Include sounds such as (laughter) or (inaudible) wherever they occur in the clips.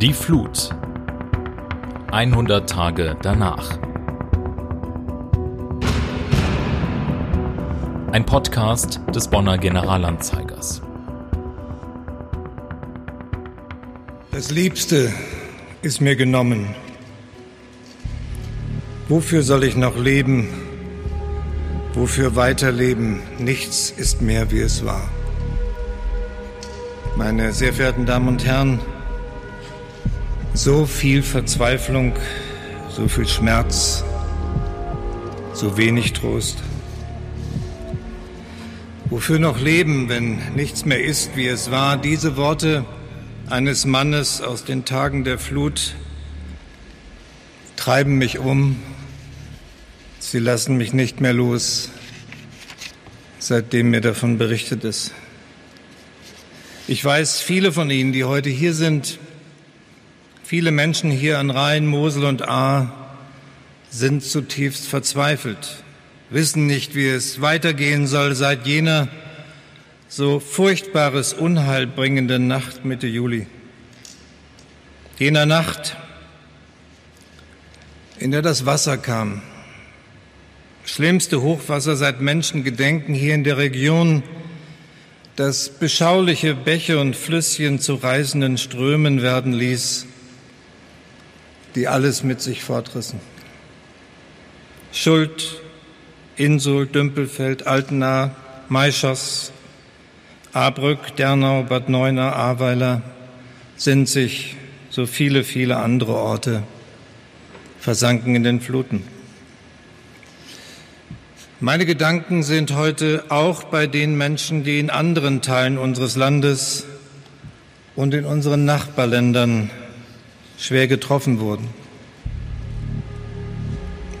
Die Flut. 100 Tage danach. Ein Podcast des Bonner Generalanzeigers. Das Liebste ist mir genommen. Wofür soll ich noch leben? Wofür weiterleben? Nichts ist mehr, wie es war. Meine sehr verehrten Damen und Herren, so viel Verzweiflung, so viel Schmerz, so wenig Trost. Wofür noch leben, wenn nichts mehr ist, wie es war? Diese Worte eines Mannes aus den Tagen der Flut treiben mich um. Sie lassen mich nicht mehr los, seitdem mir davon berichtet ist. Ich weiß, viele von Ihnen, die heute hier sind, viele Menschen hier an Rhein, Mosel und Ahr, sind zutiefst verzweifelt, wissen nicht, wie es weitergehen soll seit jener so furchtbares Unheil bringenden Nacht Mitte Juli. Jener Nacht, in der das Wasser kam. Schlimmste Hochwasser seit Menschengedenken hier in der Region, das beschauliche Bäche und Flüsschen zu reißenden Strömen werden ließ, die alles mit sich fortrissen. Schuld, Insul, Dümpelfeld, Altena, Maischers, Abrück, Dernau, Bad Neuenahr, Ahrweiler sind sich so viele, viele andere Orte versanken in den Fluten. Meine Gedanken sind heute auch bei den Menschen, die in anderen Teilen unseres Landes und in unseren Nachbarländern schwer getroffen wurden.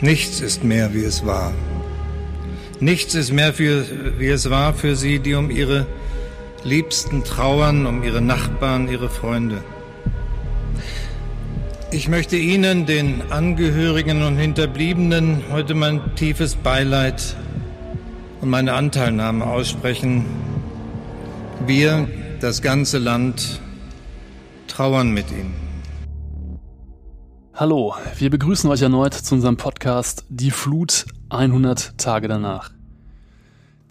Nichts ist mehr, wie es war. Nichts ist mehr, für, wie es war für sie, die um ihre Liebsten trauern, um ihre Nachbarn, ihre Freunde. Ich möchte Ihnen, den Angehörigen und Hinterbliebenen, heute mein tiefes Beileid und meine Anteilnahme aussprechen. Wir, das ganze Land, trauern mit Ihnen. Hallo, wir begrüßen euch erneut zu unserem Podcast Die Flut 100 Tage danach.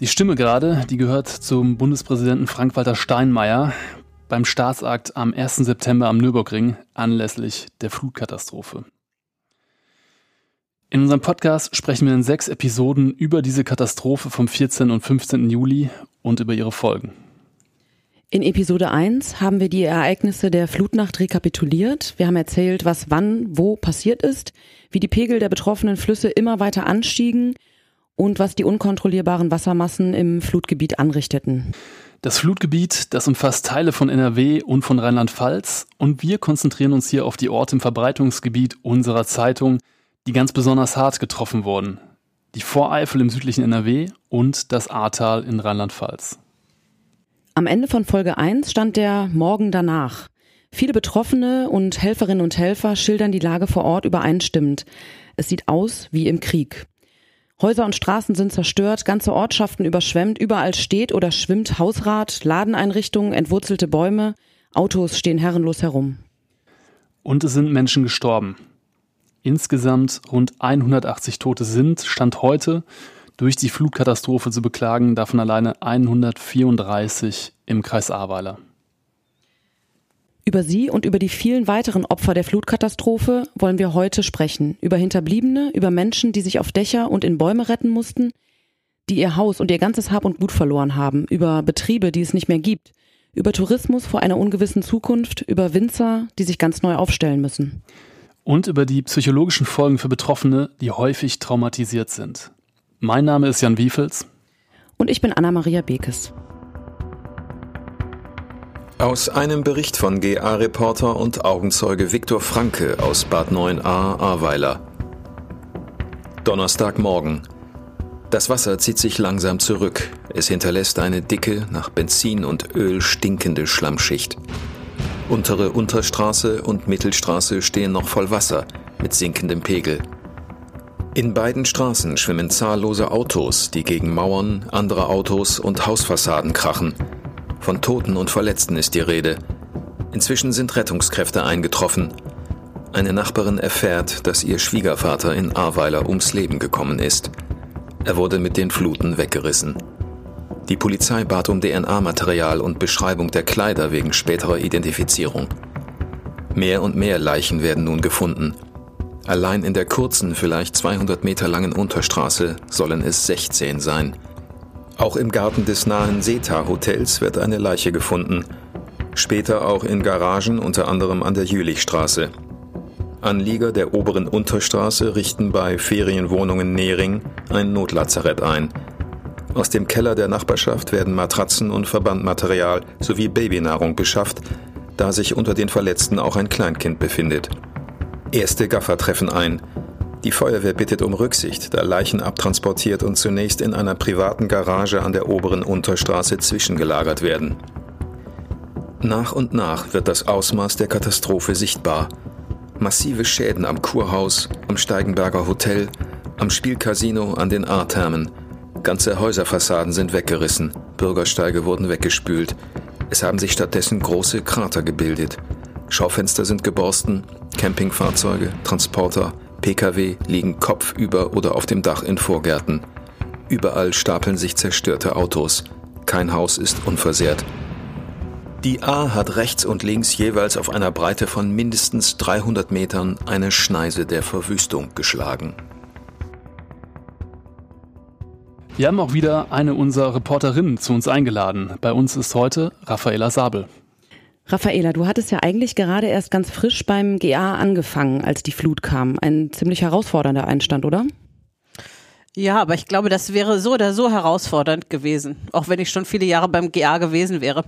Die Stimme gerade, die gehört zum Bundespräsidenten Frank-Walter Steinmeier, beim Staatsakt am 1. September am Nürburgring anlässlich der Flutkatastrophe. In unserem Podcast sprechen wir in sechs Episoden über diese Katastrophe vom 14. und 15. Juli und über ihre Folgen. In Episode 1 haben wir die Ereignisse der Flutnacht rekapituliert. Wir haben erzählt, was wann, wo passiert ist, wie die Pegel der betroffenen Flüsse immer weiter anstiegen und was die unkontrollierbaren Wassermassen im Flutgebiet anrichteten. Das Flutgebiet, das umfasst Teile von NRW und von Rheinland-Pfalz und wir konzentrieren uns hier auf die Orte im Verbreitungsgebiet unserer Zeitung, die ganz besonders hart getroffen wurden. Die Voreifel im südlichen NRW und das Ahrtal in Rheinland-Pfalz. Am Ende von Folge 1 stand der Morgen danach. Viele Betroffene und Helferinnen und Helfer schildern die Lage vor Ort übereinstimmend. Es sieht aus wie im Krieg. Häuser und Straßen sind zerstört, ganze Ortschaften überschwemmt, überall steht oder schwimmt Hausrat, Ladeneinrichtungen, entwurzelte Bäume, Autos stehen herrenlos herum. Und es sind Menschen gestorben. Insgesamt rund 180 Tote sind, Stand heute, durch die Flutkatastrophe zu beklagen, davon alleine 134 im Kreis Ahrweiler. Über sie und über die vielen weiteren Opfer der Flutkatastrophe wollen wir heute sprechen. Über Hinterbliebene, über Menschen, die sich auf Dächer und in Bäume retten mussten, die ihr Haus und ihr ganzes Hab und Gut verloren haben, über Betriebe, die es nicht mehr gibt, über Tourismus vor einer ungewissen Zukunft, über Winzer, die sich ganz neu aufstellen müssen. Und über die psychologischen Folgen für Betroffene, die häufig traumatisiert sind. Mein Name ist Jan Wiefels. Und ich bin Anna-Maria Bekes. Aus einem Bericht von GA-Reporter und Augenzeuge Viktor Franke aus Bad 9a Ahrweiler. Donnerstagmorgen. Das Wasser zieht sich langsam zurück. Es hinterlässt eine dicke, nach Benzin und Öl stinkende Schlammschicht. Untere Unterstraße und Mittelstraße stehen noch voll Wasser mit sinkendem Pegel. In beiden Straßen schwimmen zahllose Autos, die gegen Mauern, andere Autos und Hausfassaden krachen. Von Toten und Verletzten ist die Rede. Inzwischen sind Rettungskräfte eingetroffen. Eine Nachbarin erfährt, dass ihr Schwiegervater in Ahrweiler ums Leben gekommen ist. Er wurde mit den Fluten weggerissen. Die Polizei bat um DNA-Material und Beschreibung der Kleider wegen späterer Identifizierung. Mehr und mehr Leichen werden nun gefunden. Allein in der kurzen, vielleicht 200 Meter langen Unterstraße sollen es 16 sein. Auch im Garten des nahen Seta-Hotels wird eine Leiche gefunden – später auch in Garagen unter anderem an der Jülichstraße. Anlieger der oberen Unterstraße richten bei Ferienwohnungen Nering ein Notlazarett ein. Aus dem Keller der Nachbarschaft werden Matratzen und Verbandmaterial sowie Babynahrung beschafft, da sich unter den Verletzten auch ein Kleinkind befindet. Erste Gaffer treffen ein. Die Feuerwehr bittet um Rücksicht, da Leichen abtransportiert und zunächst in einer privaten Garage an der oberen Unterstraße zwischengelagert werden. Nach und nach wird das Ausmaß der Katastrophe sichtbar. Massive Schäden am Kurhaus, am Steigenberger Hotel, am Spielcasino, an den Ahrthermen. Ganze Häuserfassaden sind weggerissen, Bürgersteige wurden weggespült. Es haben sich stattdessen große Krater gebildet. Schaufenster sind geborsten, Campingfahrzeuge, Transporter, Pkw liegen kopfüber oder auf dem Dach in Vorgärten. Überall stapeln sich zerstörte Autos. Kein Haus ist unversehrt. Die A hat rechts und links jeweils auf einer Breite von mindestens 300 Metern eine Schneise der Verwüstung geschlagen. Wir haben auch wieder eine unserer Reporterinnen zu uns eingeladen. Bei uns ist heute Raffaela Sabel. Raffaela, du hattest ja eigentlich gerade erst ganz frisch beim GA angefangen, als die Flut kam. Ein ziemlich herausfordernder Einstand, oder? Ja, aber ich glaube, das wäre so oder so herausfordernd gewesen, auch wenn ich schon viele Jahre beim GA gewesen wäre.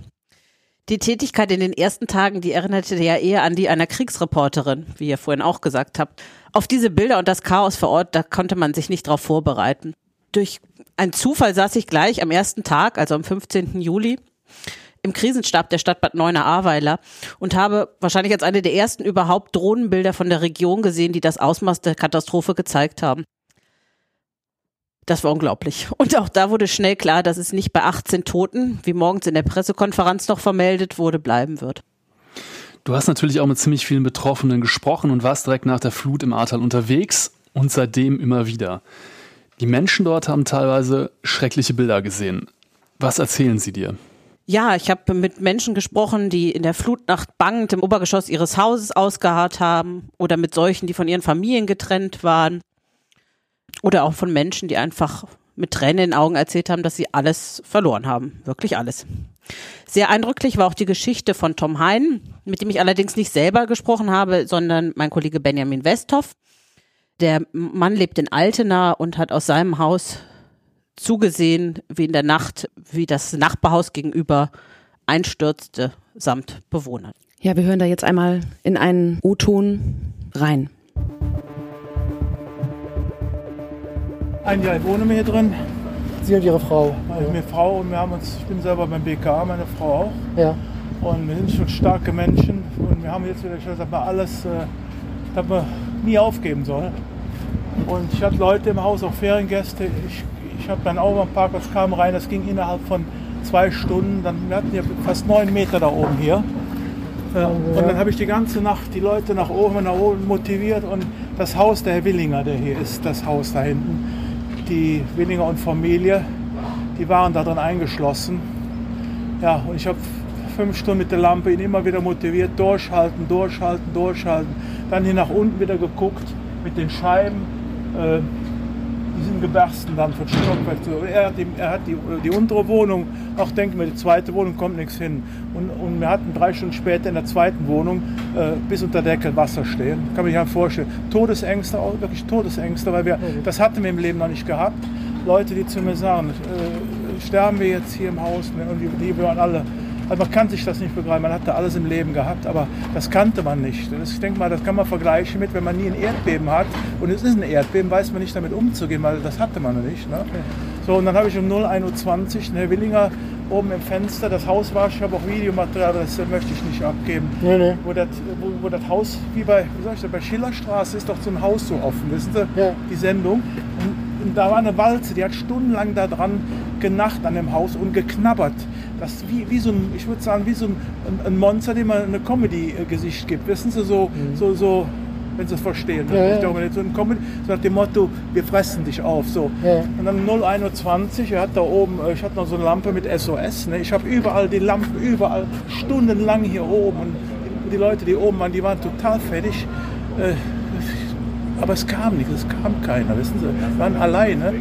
Die Tätigkeit in den ersten Tagen, die erinnerte ja eher an die einer Kriegsreporterin, wie ihr vorhin auch gesagt habt. Auf diese Bilder und das Chaos vor Ort, da konnte man sich nicht darauf vorbereiten. Durch einen Zufall saß ich gleich am ersten Tag, also am 15. Juli, im Krisenstab der Stadt Bad Neuenahr-Ahrweiler und habe wahrscheinlich als eine der ersten überhaupt Drohnenbilder von der Region gesehen, die das Ausmaß der Katastrophe gezeigt haben. Das war unglaublich. Und auch da wurde schnell klar, dass es nicht bei 18 Toten, wie morgens in der Pressekonferenz noch vermeldet wurde, bleiben wird. Du hast natürlich auch mit ziemlich vielen Betroffenen gesprochen und warst direkt nach der Flut im Ahrtal unterwegs und seitdem immer wieder. Die Menschen dort haben teilweise schreckliche Bilder gesehen. Was erzählen sie dir? Ja, ich habe mit Menschen gesprochen, die in der Flutnacht bangend im Obergeschoss ihres Hauses ausgeharrt haben oder mit solchen, die von ihren Familien getrennt waren. Oder auch von Menschen, die einfach mit Tränen in den Augen erzählt haben, dass sie alles verloren haben. Wirklich alles. Sehr eindrücklich war auch die Geschichte von Tom Hein, mit dem ich allerdings nicht selber gesprochen habe, sondern mein Kollege Benjamin Westhoff. Der Mann lebt in Altena und hat aus seinem Haus zugesehen, wie in der Nacht, wie das Nachbarhaus gegenüber einstürzte, samt Bewohnern. Ja, wir hören da jetzt einmal in einen O-Ton rein. Ein Jahr wohnen wir hier drin. Sie und Ihre Frau? Meine Frau und wir haben uns, ich bin selber beim BKA, meine Frau auch. Ja. Und wir sind schon starke Menschen und wir haben jetzt wieder gesagt, dass man alles, äh, dass man nie aufgeben soll. Und ich hatte Leute im Haus, auch Feriengäste. Ich, ich habe dann auch am Parkplatz kam rein, das ging innerhalb von zwei Stunden. Dann, wir hatten ja fast neun Meter da oben hier. Ja, und dann habe ich die ganze Nacht die Leute nach oben und nach oben motiviert und das Haus der Herr Willinger, der hier ist, das Haus da hinten, die Willinger und Familie, die waren da drin eingeschlossen. Ja, und ich habe fünf Stunden mit der Lampe ihn immer wieder motiviert, durchhalten, durchhalten, durchhalten. Dann hier nach unten wieder geguckt mit den Scheiben. Äh, die sind gebersten dann von Stockwerk zu. Er hat, die, er hat die, die untere Wohnung, auch denken wir, die zweite Wohnung kommt nichts hin. Und, und wir hatten drei Stunden später in der zweiten Wohnung äh, bis unter Deckel Wasser stehen. Kann man sich ja vorstellen. Todesängste, auch wirklich Todesängste, weil wir, das hatten wir im Leben noch nicht gehabt. Leute, die zu mir sagen, äh, sterben wir jetzt hier im Haus, ne? und die, die waren alle also man kann sich das nicht begreifen, man hatte alles im Leben gehabt, aber das kannte man nicht. Das, ich denke mal, das kann man vergleichen mit, wenn man nie ein Erdbeben hat und es ist ein Erdbeben, weiß man nicht damit umzugehen, weil das hatte man nicht. Ne? So, und dann habe ich um 01.20 Uhr Herr Willinger oben im Fenster, das Haus war, ich habe auch Videomaterial, das möchte ich nicht abgeben, nee, nee. Wo, das, wo, wo, das Haus, wie bei, wie soll ich sagen, bei Schillerstraße ist doch so ein Haus so offen, wissen Sie, ja. die Sendung. Und, und da war eine Walze, die hat stundenlang da dran genacht an dem Haus und geknabbert das ist wie, wie so ein, ich würde sagen, wie so ein, ein Monster, dem man eine Comedy-Gesicht gibt. Wissen Sie, so, mhm. so, so, wenn Sie es verstehen. Ja, ja. So ein Comedy, so nach dem Motto, wir fressen dich auf. So. Ja. Und dann 021, er hat da oben, äh, ich hatte noch so eine Lampe mit SOS. Ne? Ich habe überall die Lampen, überall, stundenlang hier oben. Und die Leute, die oben waren, die waren total fertig. Äh, aber es kam nichts, es kam keiner, wissen Sie. Wir waren alleine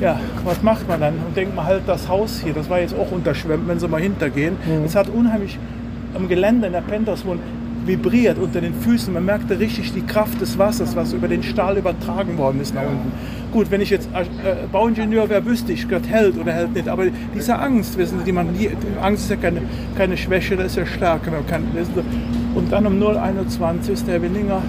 ja, was macht man dann? Und denkt man halt, das Haus hier, das war jetzt auch unterschwemmt, wenn sie mal hintergehen. Mhm. Es hat unheimlich am Gelände in der Pentherswohnung vibriert unter den Füßen. Man merkte richtig die Kraft des Wassers, was über den Stahl übertragen worden ist nach unten. Gut, wenn ich jetzt äh, Bauingenieur wäre, wüsste ich, Gott hält oder hält nicht. Aber diese Angst, wissen Sie, die man, die, Angst ist ja keine, keine Schwäche, das ist ja Stärke. Man kann. Und dann um 021 ist der Herr Willinger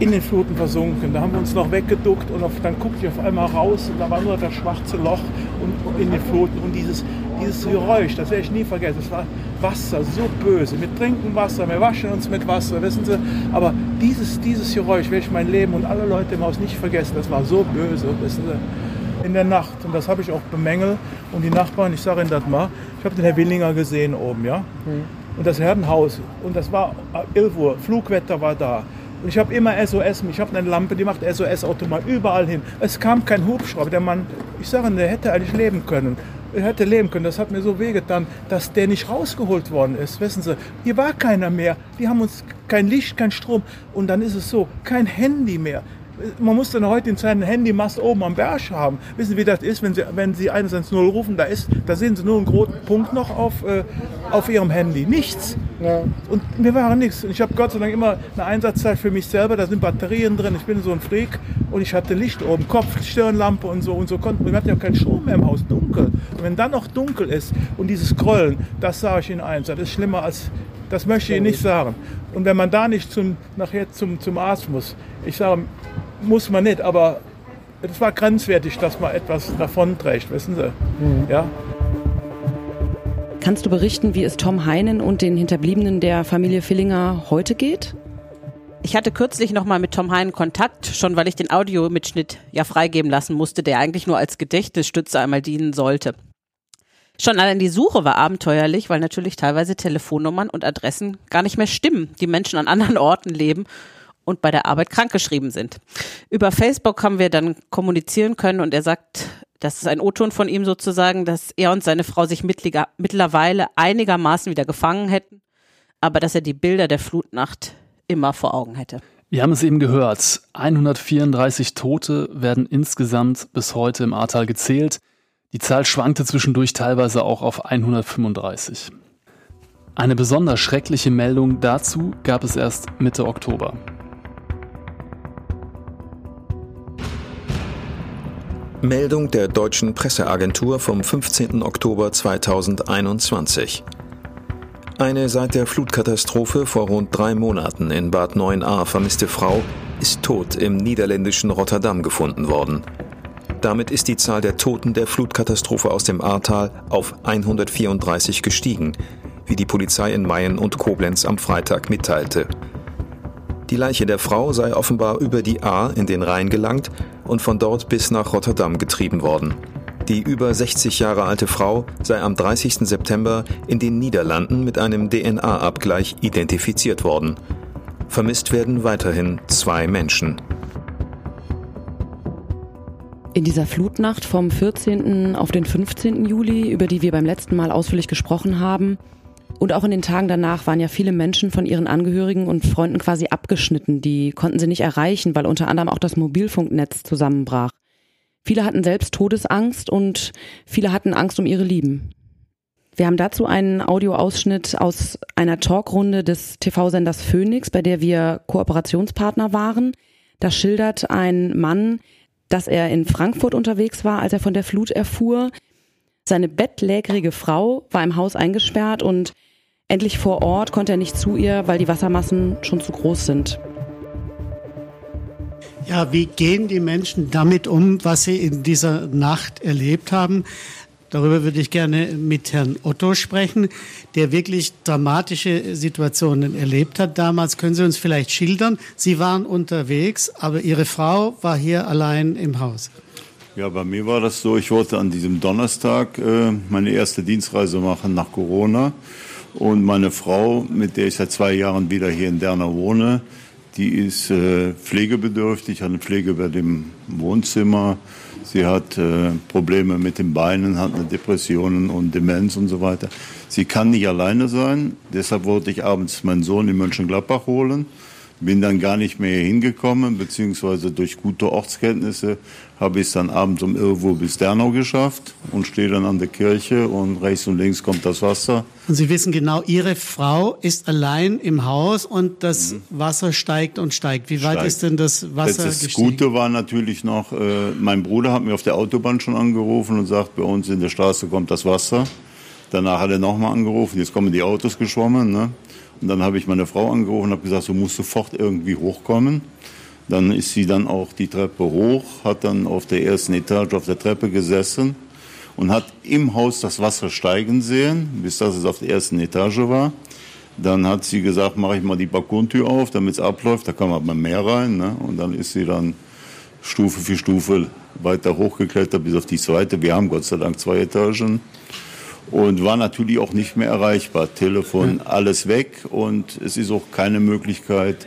in den Fluten versunken. Da haben wir uns noch weggeduckt und auf, dann guckte ich auf einmal raus und da war nur das schwarze Loch und, in den Fluten und dieses, dieses Geräusch, das werde ich nie vergessen. Das war Wasser, so böse. Wir trinken Wasser, wir waschen uns mit Wasser, wissen Sie. Aber dieses, dieses Geräusch werde ich mein Leben und alle Leute im Haus nicht vergessen. Das war so böse, wissen Sie. In der Nacht. Und das habe ich auch bemängelt. Und die Nachbarn, ich sage Ihnen das mal, ich habe den Herr Willinger gesehen oben, ja. Mhm. Und das Herrenhaus. Und das war 11 Uhr. Flugwetter war da. Und ich habe immer SOS, ich habe eine Lampe, die macht SOS-Automat überall hin. Es kam kein Hubschrauber. Der Mann, ich sage, der hätte eigentlich leben können. Er hätte leben können. Das hat mir so wehgetan, dass der nicht rausgeholt worden ist. Wissen Sie, hier war keiner mehr. Die haben uns kein Licht, kein Strom. Und dann ist es so, kein Handy mehr man muss dann heute in seinen Handymast oben am Berg haben. Wissen Sie, wie das ist, wenn Sie, wenn Sie 110 rufen, da, ist, da sehen Sie nur einen roten Punkt noch auf, äh, auf Ihrem Handy. Nichts. Ja. Und mir war nichts. Und ich habe Gott sei Dank immer eine Einsatzzeit für mich selber. Da sind Batterien drin. Ich bin so ein Freak. Und ich hatte Licht oben, Kopf, Stirnlampe und so. Und so konnten wir hatten ja keinen Strom mehr im Haus, dunkel. Und wenn dann noch dunkel ist und dieses Grollen, das sah ich in eins. Das ist schlimmer als, das möchte ich Ihnen nicht sagen. Und wenn man da nicht zum, nachher zum, zum Arzt muss, ich sage, muss man nicht, aber es war grenzwertig, dass man etwas davonträgt, wissen Sie. Mhm. Ja. Kannst du berichten, wie es Tom Heinen und den Hinterbliebenen der Familie Fillinger heute geht? Ich hatte kürzlich nochmal mit Tom Heinen Kontakt, schon weil ich den Audiomitschnitt ja freigeben lassen musste, der eigentlich nur als Gedächtnisstütze einmal dienen sollte. Schon allein die Suche war abenteuerlich, weil natürlich teilweise Telefonnummern und Adressen gar nicht mehr stimmen, die Menschen an anderen Orten leben und bei der Arbeit krankgeschrieben sind. Über Facebook haben wir dann kommunizieren können und er sagt, das ist ein O-Ton von ihm sozusagen, dass er und seine Frau sich mittlerweile einigermaßen wieder gefangen hätten, aber dass er die Bilder der Flutnacht immer vor Augen hätte. Wir haben es eben gehört. 134 Tote werden insgesamt bis heute im Ahrtal gezählt. Die Zahl schwankte zwischendurch teilweise auch auf 135. Eine besonders schreckliche Meldung dazu gab es erst Mitte Oktober. Meldung der deutschen Presseagentur vom 15. Oktober 2021. Eine seit der Flutkatastrophe vor rund drei Monaten in Bad 9a vermisste Frau ist tot im niederländischen Rotterdam gefunden worden. Damit ist die Zahl der Toten der Flutkatastrophe aus dem Ahrtal auf 134 gestiegen, wie die Polizei in Mayen und Koblenz am Freitag mitteilte. Die Leiche der Frau sei offenbar über die A in den Rhein gelangt und von dort bis nach Rotterdam getrieben worden. Die über 60 Jahre alte Frau sei am 30. September in den Niederlanden mit einem DNA-Abgleich identifiziert worden. Vermisst werden weiterhin zwei Menschen. In dieser Flutnacht vom 14. auf den 15. Juli, über die wir beim letzten Mal ausführlich gesprochen haben, und auch in den Tagen danach waren ja viele Menschen von ihren Angehörigen und Freunden quasi abgeschnitten. Die konnten sie nicht erreichen, weil unter anderem auch das Mobilfunknetz zusammenbrach. Viele hatten selbst Todesangst und viele hatten Angst um ihre Lieben. Wir haben dazu einen Audioausschnitt aus einer Talkrunde des TV-Senders Phoenix, bei der wir Kooperationspartner waren. Da schildert ein Mann, dass er in Frankfurt unterwegs war, als er von der Flut erfuhr. Seine bettlägerige Frau war im Haus eingesperrt und Endlich vor Ort konnte er nicht zu ihr, weil die Wassermassen schon zu groß sind. Ja, wie gehen die Menschen damit um, was sie in dieser Nacht erlebt haben? Darüber würde ich gerne mit Herrn Otto sprechen, der wirklich dramatische Situationen erlebt hat damals. Können Sie uns vielleicht schildern? Sie waren unterwegs, aber Ihre Frau war hier allein im Haus. Ja, bei mir war das so, ich wollte an diesem Donnerstag äh, meine erste Dienstreise machen nach Corona. Und meine Frau, mit der ich seit zwei Jahren wieder hier in Derna wohne, die ist äh, pflegebedürftig, hat eine Pflege bei dem Wohnzimmer. Sie hat äh, Probleme mit den Beinen, hat eine Depressionen und Demenz und so weiter. Sie kann nicht alleine sein. Deshalb wollte ich abends meinen Sohn in Mönchengladbach holen. Bin dann gar nicht mehr hingekommen, beziehungsweise durch gute Ortskenntnisse habe ich es dann abends um irgendwo bis Dernau geschafft und stehe dann an der Kirche und rechts und links kommt das Wasser. Und Sie wissen genau, Ihre Frau ist allein im Haus und das mhm. Wasser steigt und steigt. Wie weit steigt. ist denn das Wasser das gestiegen? Das Gute war natürlich noch, äh, mein Bruder hat mir auf der Autobahn schon angerufen und sagt, bei uns in der Straße kommt das Wasser. Danach hat er nochmal angerufen, jetzt kommen die Autos geschwommen. Ne? Und dann habe ich meine Frau angerufen und habe gesagt, du musst sofort irgendwie hochkommen. Dann ist sie dann auch die Treppe hoch, hat dann auf der ersten Etage auf der Treppe gesessen und hat im Haus das Wasser steigen sehen, bis das es auf der ersten Etage war. Dann hat sie gesagt, mache ich mal die Balkontür auf, damit es abläuft. Da kann man beim Meer rein. Ne? Und dann ist sie dann Stufe für Stufe weiter hochgeklettert bis auf die zweite. Wir haben Gott sei Dank zwei Etagen und war natürlich auch nicht mehr erreichbar. Telefon, alles weg und es ist auch keine Möglichkeit,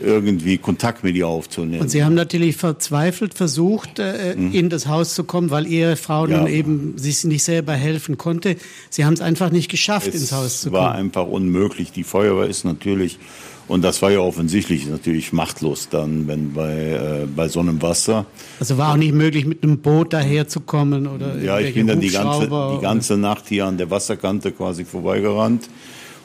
irgendwie Kontakt mit ihr aufzunehmen. Und Sie haben natürlich verzweifelt versucht, äh, mhm. in das Haus zu kommen, weil Ihre Frau ja. nun eben sich nicht selber helfen konnte. Sie haben es einfach nicht geschafft, es ins Haus zu kommen. Es war einfach unmöglich. Die Feuerwehr ist natürlich und das war ja offensichtlich natürlich machtlos dann, wenn bei, äh, bei so einem Wasser. Also war auch nicht möglich, mit einem Boot daherzukommen oder Ja, ich bin dann die ganze, die ganze Nacht hier an der Wasserkante quasi vorbeigerannt.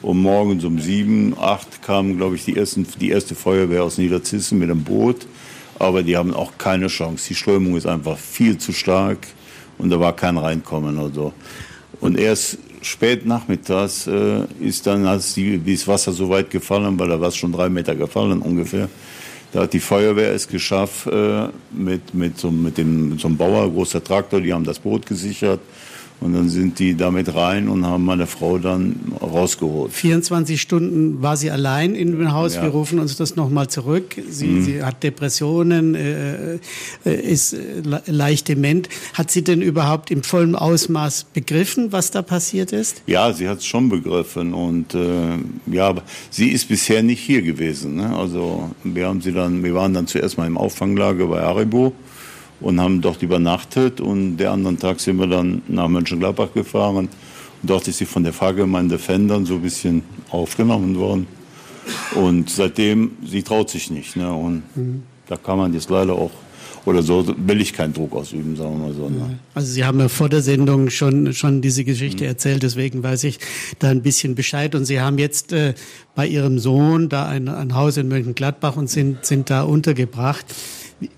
Und morgens um sieben, acht kam, glaube ich, die, ersten, die erste Feuerwehr aus Niederzissen mit einem Boot. Aber die haben auch keine Chance. Die Strömung ist einfach viel zu stark und da war kein Reinkommen oder so. Und erst spät nachmittags äh, ist dann, als die, das Wasser so weit gefallen, weil da war es schon drei Meter gefallen ungefähr, da hat die Feuerwehr es geschafft, äh, mit, mit, so, mit, dem, mit so einem Bauer, großer Traktor, die haben das Boot gesichert und dann sind die damit rein und haben meine Frau dann rausgeholt. 24 Stunden war sie allein in dem Haus. Ja. Wir rufen uns das nochmal zurück. Sie, mhm. sie, hat Depressionen, äh, äh ist äh, leicht dement. Hat sie denn überhaupt im vollen Ausmaß begriffen, was da passiert ist? Ja, sie hat es schon begriffen. Und äh, ja, sie ist bisher nicht hier gewesen. Ne? Also wir haben sie dann, wir waren dann zuerst mal im Auffanglager bei Haribo und haben dort übernachtet. Und der anderen Tag sind wir dann nach Mönchengladbach gefahren. Und dort ist sie von der Pfarrgemeinde Fendern so ein bisschen aufgenommen worden. Und seitdem, sie traut sich nicht. Ne? Und mhm. da kann man jetzt leider auch, oder so will ich keinen Druck ausüben, sagen wir mal so. Ne? Also Sie haben ja vor der Sendung schon, schon diese Geschichte mhm. erzählt, deswegen weiß ich da ein bisschen Bescheid. Und Sie haben jetzt äh, bei Ihrem Sohn da ein, ein Haus in Mönchengladbach und sind, sind da untergebracht.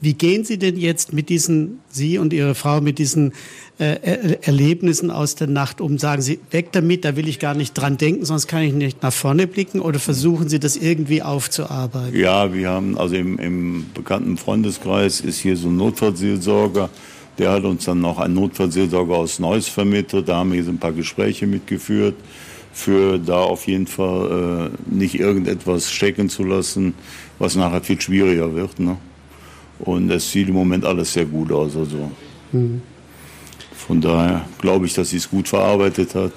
Wie gehen Sie denn jetzt mit diesen, Sie und Ihre Frau, mit diesen äh, Erlebnissen aus der Nacht um? Sagen Sie, weg damit, da will ich gar nicht dran denken, sonst kann ich nicht nach vorne blicken oder versuchen Sie das irgendwie aufzuarbeiten? Ja, wir haben, also im, im bekannten Freundeskreis ist hier so ein Notfallseelsorger, der hat uns dann noch einen Notfallseelsorger aus Neuss vermittelt, da haben wir so ein paar Gespräche mitgeführt für da auf jeden Fall äh, nicht irgendetwas stecken zu lassen, was nachher viel schwieriger wird. Ne? Und es sieht im Moment alles sehr gut aus. Also. Mhm. Von daher glaube ich, dass sie es gut verarbeitet hat.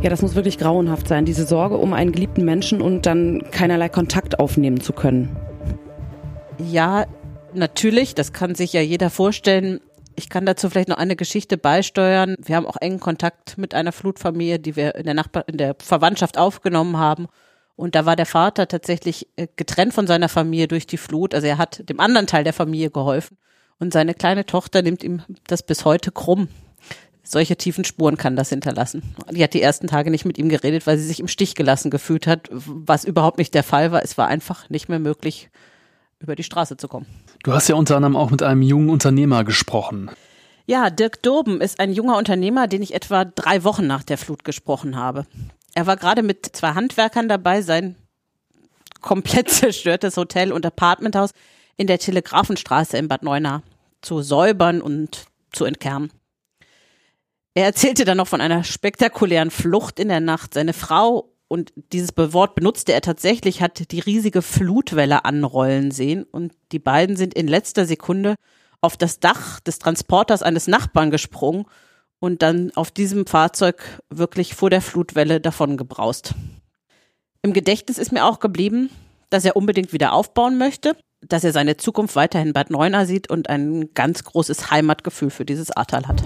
Ja, das muss wirklich grauenhaft sein, diese Sorge um einen geliebten Menschen und dann keinerlei Kontakt aufnehmen zu können. Ja, natürlich, das kann sich ja jeder vorstellen. Ich kann dazu vielleicht noch eine Geschichte beisteuern. Wir haben auch engen Kontakt mit einer Flutfamilie, die wir in der Nachbar in der Verwandtschaft aufgenommen haben. Und da war der Vater tatsächlich äh, getrennt von seiner Familie durch die Flut. Also er hat dem anderen Teil der Familie geholfen. Und seine kleine Tochter nimmt ihm das bis heute krumm. Solche tiefen Spuren kann das hinterlassen. Die hat die ersten Tage nicht mit ihm geredet, weil sie sich im Stich gelassen gefühlt hat, was überhaupt nicht der Fall war. Es war einfach nicht mehr möglich, über die Straße zu kommen. Du hast ja unter anderem auch mit einem jungen Unternehmer gesprochen. Ja, Dirk Durben ist ein junger Unternehmer, den ich etwa drei Wochen nach der Flut gesprochen habe. Er war gerade mit zwei Handwerkern dabei, sein komplett (laughs) zerstörtes Hotel und Apartmenthaus in der Telegrafenstraße in Bad Neuenahr zu säubern und zu entkernen. Er erzählte dann noch von einer spektakulären Flucht in der Nacht. Seine Frau, und dieses Wort benutzte er tatsächlich, hat die riesige Flutwelle anrollen sehen und die beiden sind in letzter Sekunde auf das Dach des Transporters eines Nachbarn gesprungen und dann auf diesem Fahrzeug wirklich vor der Flutwelle davon gebraust. Im Gedächtnis ist mir auch geblieben, dass er unbedingt wieder aufbauen möchte, dass er seine Zukunft weiterhin Bad Neuenahr sieht und ein ganz großes Heimatgefühl für dieses Ahrtal hat.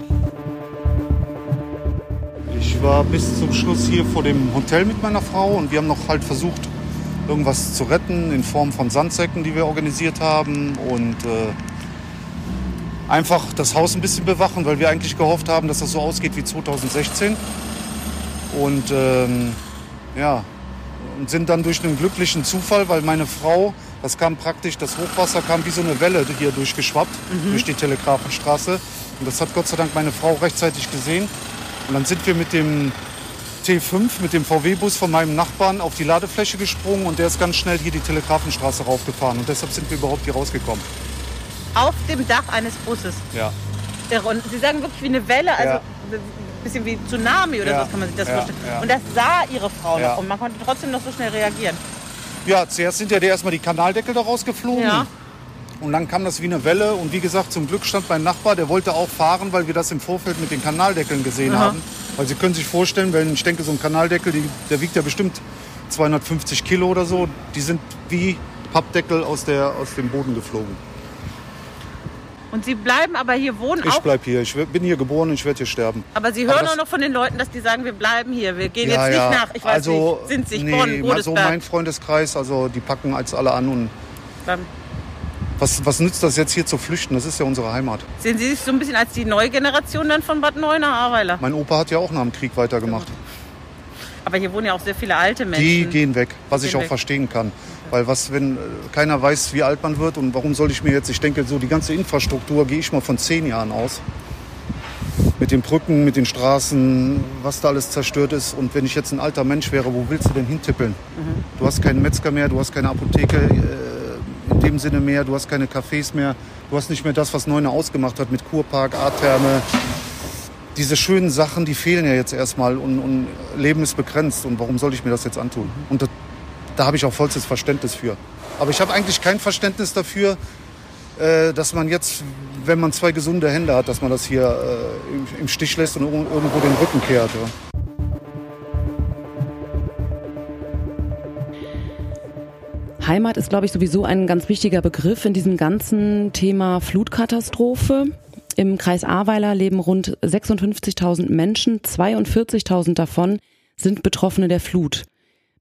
Ich war bis zum Schluss hier vor dem Hotel mit meiner Frau und wir haben noch halt versucht, irgendwas zu retten in Form von Sandsäcken, die wir organisiert haben und äh, einfach das Haus ein bisschen bewachen, weil wir eigentlich gehofft haben, dass das so ausgeht wie 2016. Und ähm, ja, und sind dann durch einen glücklichen Zufall, weil meine Frau, das kam praktisch, das Hochwasser kam wie so eine Welle hier durchgeschwappt, mhm. durch die Telegrafenstraße. Und das hat Gott sei Dank meine Frau rechtzeitig gesehen. Und dann sind wir mit dem T5, mit dem VW-Bus von meinem Nachbarn auf die Ladefläche gesprungen und der ist ganz schnell hier die Telegrafenstraße raufgefahren. Und deshalb sind wir überhaupt hier rausgekommen. Auf dem Dach eines Busses? Ja. Und Sie sagen wirklich wie eine Welle, also ja. ein bisschen wie Tsunami oder ja. so kann man sich das ja. vorstellen. Und das sah Ihre Frau noch und man konnte trotzdem noch so schnell reagieren. Ja, zuerst sind ja erstmal die Kanaldeckel da rausgeflogen. Ja. Und dann kam das wie eine Welle. Und wie gesagt, zum Glück stand mein Nachbar, der wollte auch fahren, weil wir das im Vorfeld mit den Kanaldeckeln gesehen Aha. haben. Weil Sie können sich vorstellen, wenn ich denke, so ein Kanaldeckel, die, der wiegt ja bestimmt 250 Kilo oder so. Die sind wie Pappdeckel aus, der, aus dem Boden geflogen. Und Sie bleiben aber hier wohnen ich bleibe hier. Ich bin hier geboren und ich werde hier sterben. Aber Sie hören auch noch von den Leuten, dass die sagen, wir bleiben hier. Wir gehen ja, jetzt nicht nach, ich weiß also, nicht, sind sich nee, Bonn, Godesberg. So mein Freundeskreis, also die packen als alle an und Dann was, was nützt das jetzt hier zu flüchten? Das ist ja unsere Heimat. Sehen Sie sich so ein bisschen als die neue Generation dann von Bad Neuenahr-Ahrweiler? Mein Opa hat ja auch nach dem Krieg weitergemacht. Aber hier wohnen ja auch sehr viele alte Menschen. Die gehen weg, was gehen ich auch weg. verstehen kann. Weil was, wenn äh, keiner weiß, wie alt man wird und warum soll ich mir jetzt, ich denke, so die ganze Infrastruktur gehe ich mal von zehn Jahren aus. Mit den Brücken, mit den Straßen, was da alles zerstört ist. Und wenn ich jetzt ein alter Mensch wäre, wo willst du denn hintippeln? Mhm. Du hast keinen Metzger mehr, du hast keine Apotheke äh, in dem Sinne mehr, du hast keine Cafés mehr, du hast nicht mehr das, was Neune ausgemacht hat mit Kurpark, Artherme, diese schönen Sachen, die fehlen ja jetzt erstmal und, und, Leben ist begrenzt und warum soll ich mir das jetzt antun? Und das, da habe ich auch vollstes Verständnis für. Aber ich habe eigentlich kein Verständnis dafür, äh, dass man jetzt, wenn man zwei gesunde Hände hat, dass man das hier äh, im, Stich lässt und irgendwo den Rücken kehrt. Heimat ist, glaube ich, sowieso ein ganz wichtiger Begriff in diesem ganzen Thema Flutkatastrophe. Im Kreis Ahrweiler leben rund 56.000 Menschen, 42.000 davon sind Betroffene der Flut.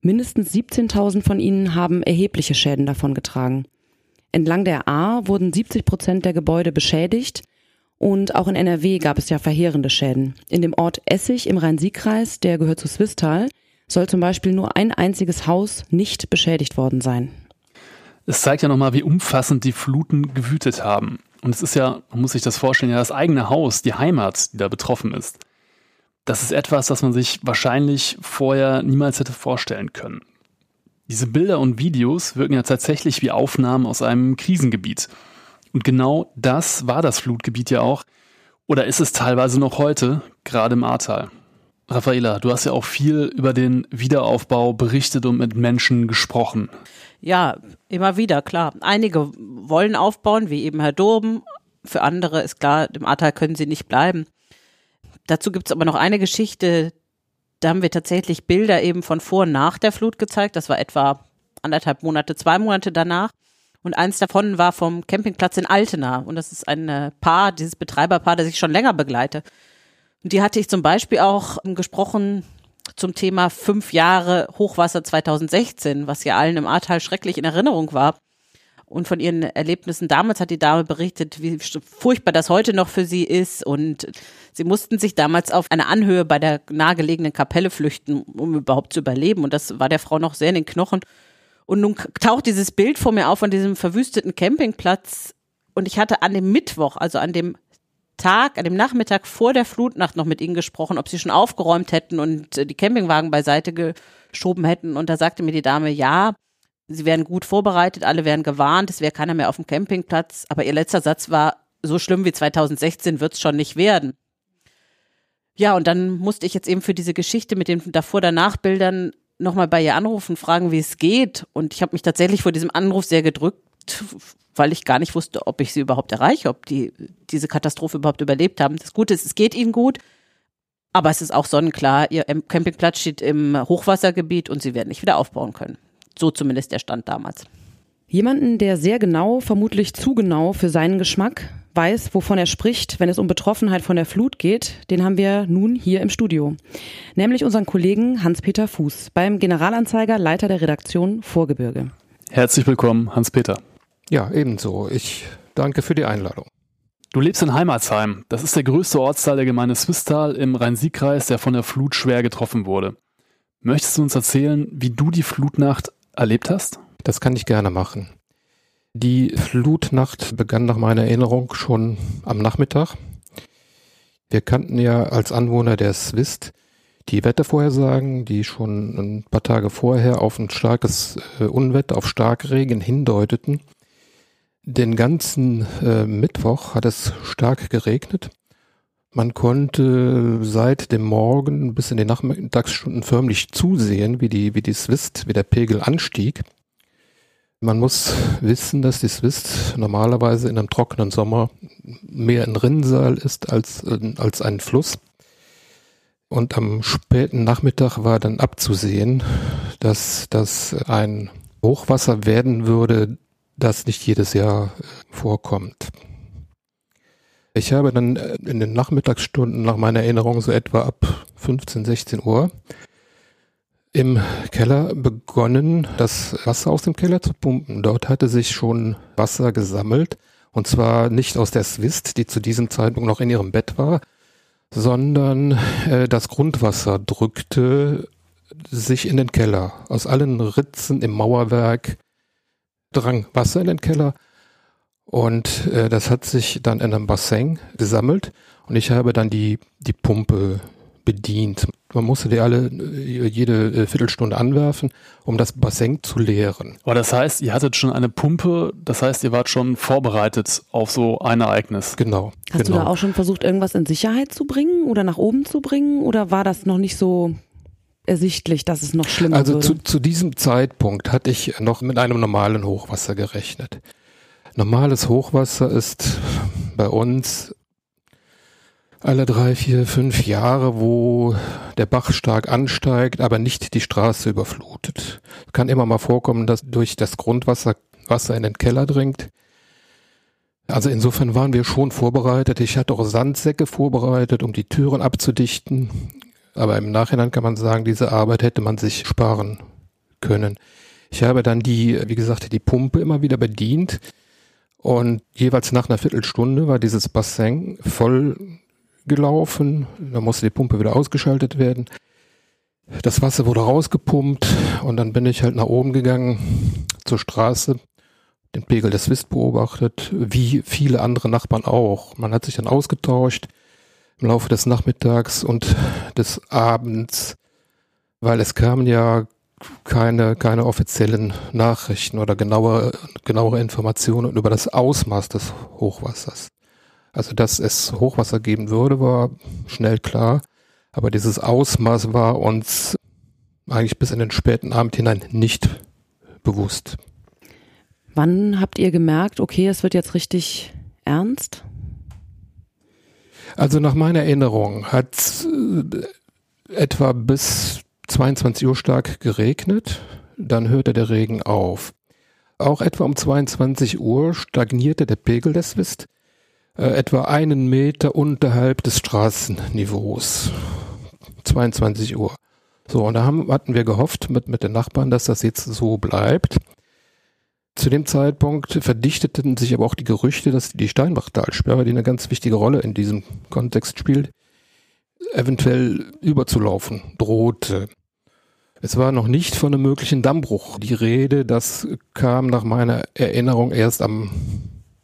Mindestens 17.000 von ihnen haben erhebliche Schäden davongetragen. Entlang der Ahr wurden 70 Prozent der Gebäude beschädigt und auch in NRW gab es ja verheerende Schäden. In dem Ort Essig im Rhein-Sieg-Kreis, der gehört zu Swistal, soll zum Beispiel nur ein einziges Haus nicht beschädigt worden sein. Es zeigt ja nochmal, wie umfassend die Fluten gewütet haben. Und es ist ja, man muss sich das vorstellen, ja das eigene Haus, die Heimat, die da betroffen ist. Das ist etwas, das man sich wahrscheinlich vorher niemals hätte vorstellen können. Diese Bilder und Videos wirken ja tatsächlich wie Aufnahmen aus einem Krisengebiet. Und genau das war das Flutgebiet ja auch. Oder ist es teilweise noch heute, gerade im Ahrtal. Raffaela, du hast ja auch viel über den Wiederaufbau berichtet und mit Menschen gesprochen. Ja, immer wieder, klar. Einige wollen aufbauen, wie eben Herr Doben. Für andere ist klar, im Ahrtal können sie nicht bleiben. Dazu gibt es aber noch eine Geschichte, da haben wir tatsächlich Bilder eben von vor und nach der Flut gezeigt. Das war etwa anderthalb Monate, zwei Monate danach. Und eins davon war vom Campingplatz in Altena. Und das ist ein Paar, dieses Betreiberpaar, das ich schon länger begleite. Und die hatte ich zum Beispiel auch gesprochen zum Thema fünf Jahre Hochwasser 2016, was ja allen im Ahrtal schrecklich in Erinnerung war. Und von ihren Erlebnissen damals hat die Dame berichtet, wie furchtbar das heute noch für sie ist. Und sie mussten sich damals auf eine Anhöhe bei der nahegelegenen Kapelle flüchten, um überhaupt zu überleben. Und das war der Frau noch sehr in den Knochen. Und nun taucht dieses Bild vor mir auf von diesem verwüsteten Campingplatz. Und ich hatte an dem Mittwoch, also an dem Tag, an dem Nachmittag vor der Flutnacht noch mit ihnen gesprochen, ob sie schon aufgeräumt hätten und äh, die Campingwagen beiseite geschoben hätten. Und da sagte mir die Dame, ja, sie wären gut vorbereitet, alle wären gewarnt, es wäre keiner mehr auf dem Campingplatz. Aber ihr letzter Satz war, so schlimm wie 2016 wird es schon nicht werden. Ja, und dann musste ich jetzt eben für diese Geschichte mit den davor-danach-Bildern nochmal bei ihr anrufen, fragen, wie es geht. Und ich habe mich tatsächlich vor diesem Anruf sehr gedrückt, weil ich gar nicht wusste, ob ich sie überhaupt erreiche, ob die diese Katastrophe überhaupt überlebt haben. Das Gute ist, es geht ihnen gut, aber es ist auch sonnenklar, ihr Campingplatz steht im Hochwassergebiet und sie werden nicht wieder aufbauen können. So zumindest der Stand damals. Jemanden, der sehr genau, vermutlich zu genau für seinen Geschmack weiß, wovon er spricht, wenn es um Betroffenheit von der Flut geht, den haben wir nun hier im Studio. Nämlich unseren Kollegen Hans-Peter Fuß beim Generalanzeiger, Leiter der Redaktion Vorgebirge. Herzlich willkommen, Hans-Peter. Ja, ebenso. Ich danke für die Einladung. Du lebst in Heimatsheim. Das ist der größte Ortsteil der Gemeinde Swistal im Rhein-Sieg-Kreis, der von der Flut schwer getroffen wurde. Möchtest du uns erzählen, wie du die Flutnacht erlebt hast? Das kann ich gerne machen. Die Flutnacht begann nach meiner Erinnerung schon am Nachmittag. Wir kannten ja als Anwohner der Swist die Wettervorhersagen, die schon ein paar Tage vorher auf ein starkes äh, Unwetter, auf Starkregen hindeuteten. Den ganzen äh, Mittwoch hat es stark geregnet. Man konnte seit dem Morgen bis in die Nachmittagsstunden förmlich zusehen, wie die, wie die Swist, wie der Pegel anstieg. Man muss wissen, dass die Swist normalerweise in einem trockenen Sommer mehr ein Rinnsal ist als, äh, als ein Fluss. Und am späten Nachmittag war dann abzusehen, dass das ein Hochwasser werden würde, das nicht jedes Jahr äh, vorkommt. Ich habe dann äh, in den Nachmittagsstunden nach meiner Erinnerung so etwa ab 15, 16 Uhr im Keller begonnen, das Wasser aus dem Keller zu pumpen. Dort hatte sich schon Wasser gesammelt. Und zwar nicht aus der Swist, die zu diesem Zeitpunkt noch in ihrem Bett war, sondern äh, das Grundwasser drückte sich in den Keller. Aus allen Ritzen im Mauerwerk drang Wasser in den Keller und äh, das hat sich dann in einem Bassin gesammelt und ich habe dann die, die Pumpe bedient. Man musste die alle äh, jede äh, Viertelstunde anwerfen, um das Bassin zu leeren. Aber das heißt, ihr hattet schon eine Pumpe, das heißt, ihr wart schon vorbereitet auf so ein Ereignis. Genau. Hast genau. du da auch schon versucht, irgendwas in Sicherheit zu bringen oder nach oben zu bringen? Oder war das noch nicht so ersichtlich, dass es noch schlimmer Also würde? zu, zu diesem Zeitpunkt hatte ich noch mit einem normalen Hochwasser gerechnet. Normales Hochwasser ist bei uns alle drei, vier, fünf Jahre, wo der Bach stark ansteigt, aber nicht die Straße überflutet. Kann immer mal vorkommen, dass durch das Grundwasser Wasser in den Keller dringt. Also insofern waren wir schon vorbereitet. Ich hatte auch Sandsäcke vorbereitet, um die Türen abzudichten. Aber im Nachhinein kann man sagen, diese Arbeit hätte man sich sparen können. Ich habe dann die, wie gesagt, die Pumpe immer wieder bedient. Und jeweils nach einer Viertelstunde war dieses Bassin voll gelaufen. Da musste die Pumpe wieder ausgeschaltet werden. Das Wasser wurde rausgepumpt und dann bin ich halt nach oben gegangen zur Straße, den Pegel des Wist beobachtet, wie viele andere Nachbarn auch. Man hat sich dann ausgetauscht im Laufe des Nachmittags und des Abends, weil es kamen ja keine, keine offiziellen Nachrichten oder genauere, genauere Informationen über das Ausmaß des Hochwassers. Also, dass es Hochwasser geben würde, war schnell klar. Aber dieses Ausmaß war uns eigentlich bis in den späten Abend hinein nicht bewusst. Wann habt ihr gemerkt, okay, es wird jetzt richtig ernst? Also nach meiner Erinnerung hat äh, etwa bis 22 Uhr stark geregnet, dann hörte der Regen auf. Auch etwa um 22 Uhr stagnierte der Pegel des Wist äh, etwa einen Meter unterhalb des Straßenniveaus. 22 Uhr. So, und da haben, hatten wir gehofft mit, mit den Nachbarn, dass das jetzt so bleibt. Zu dem Zeitpunkt verdichteten sich aber auch die Gerüchte, dass die Steinbachtalsperre, die eine ganz wichtige Rolle in diesem Kontext spielt, eventuell überzulaufen drohte. Es war noch nicht von einem möglichen Dammbruch die Rede, das kam nach meiner Erinnerung erst am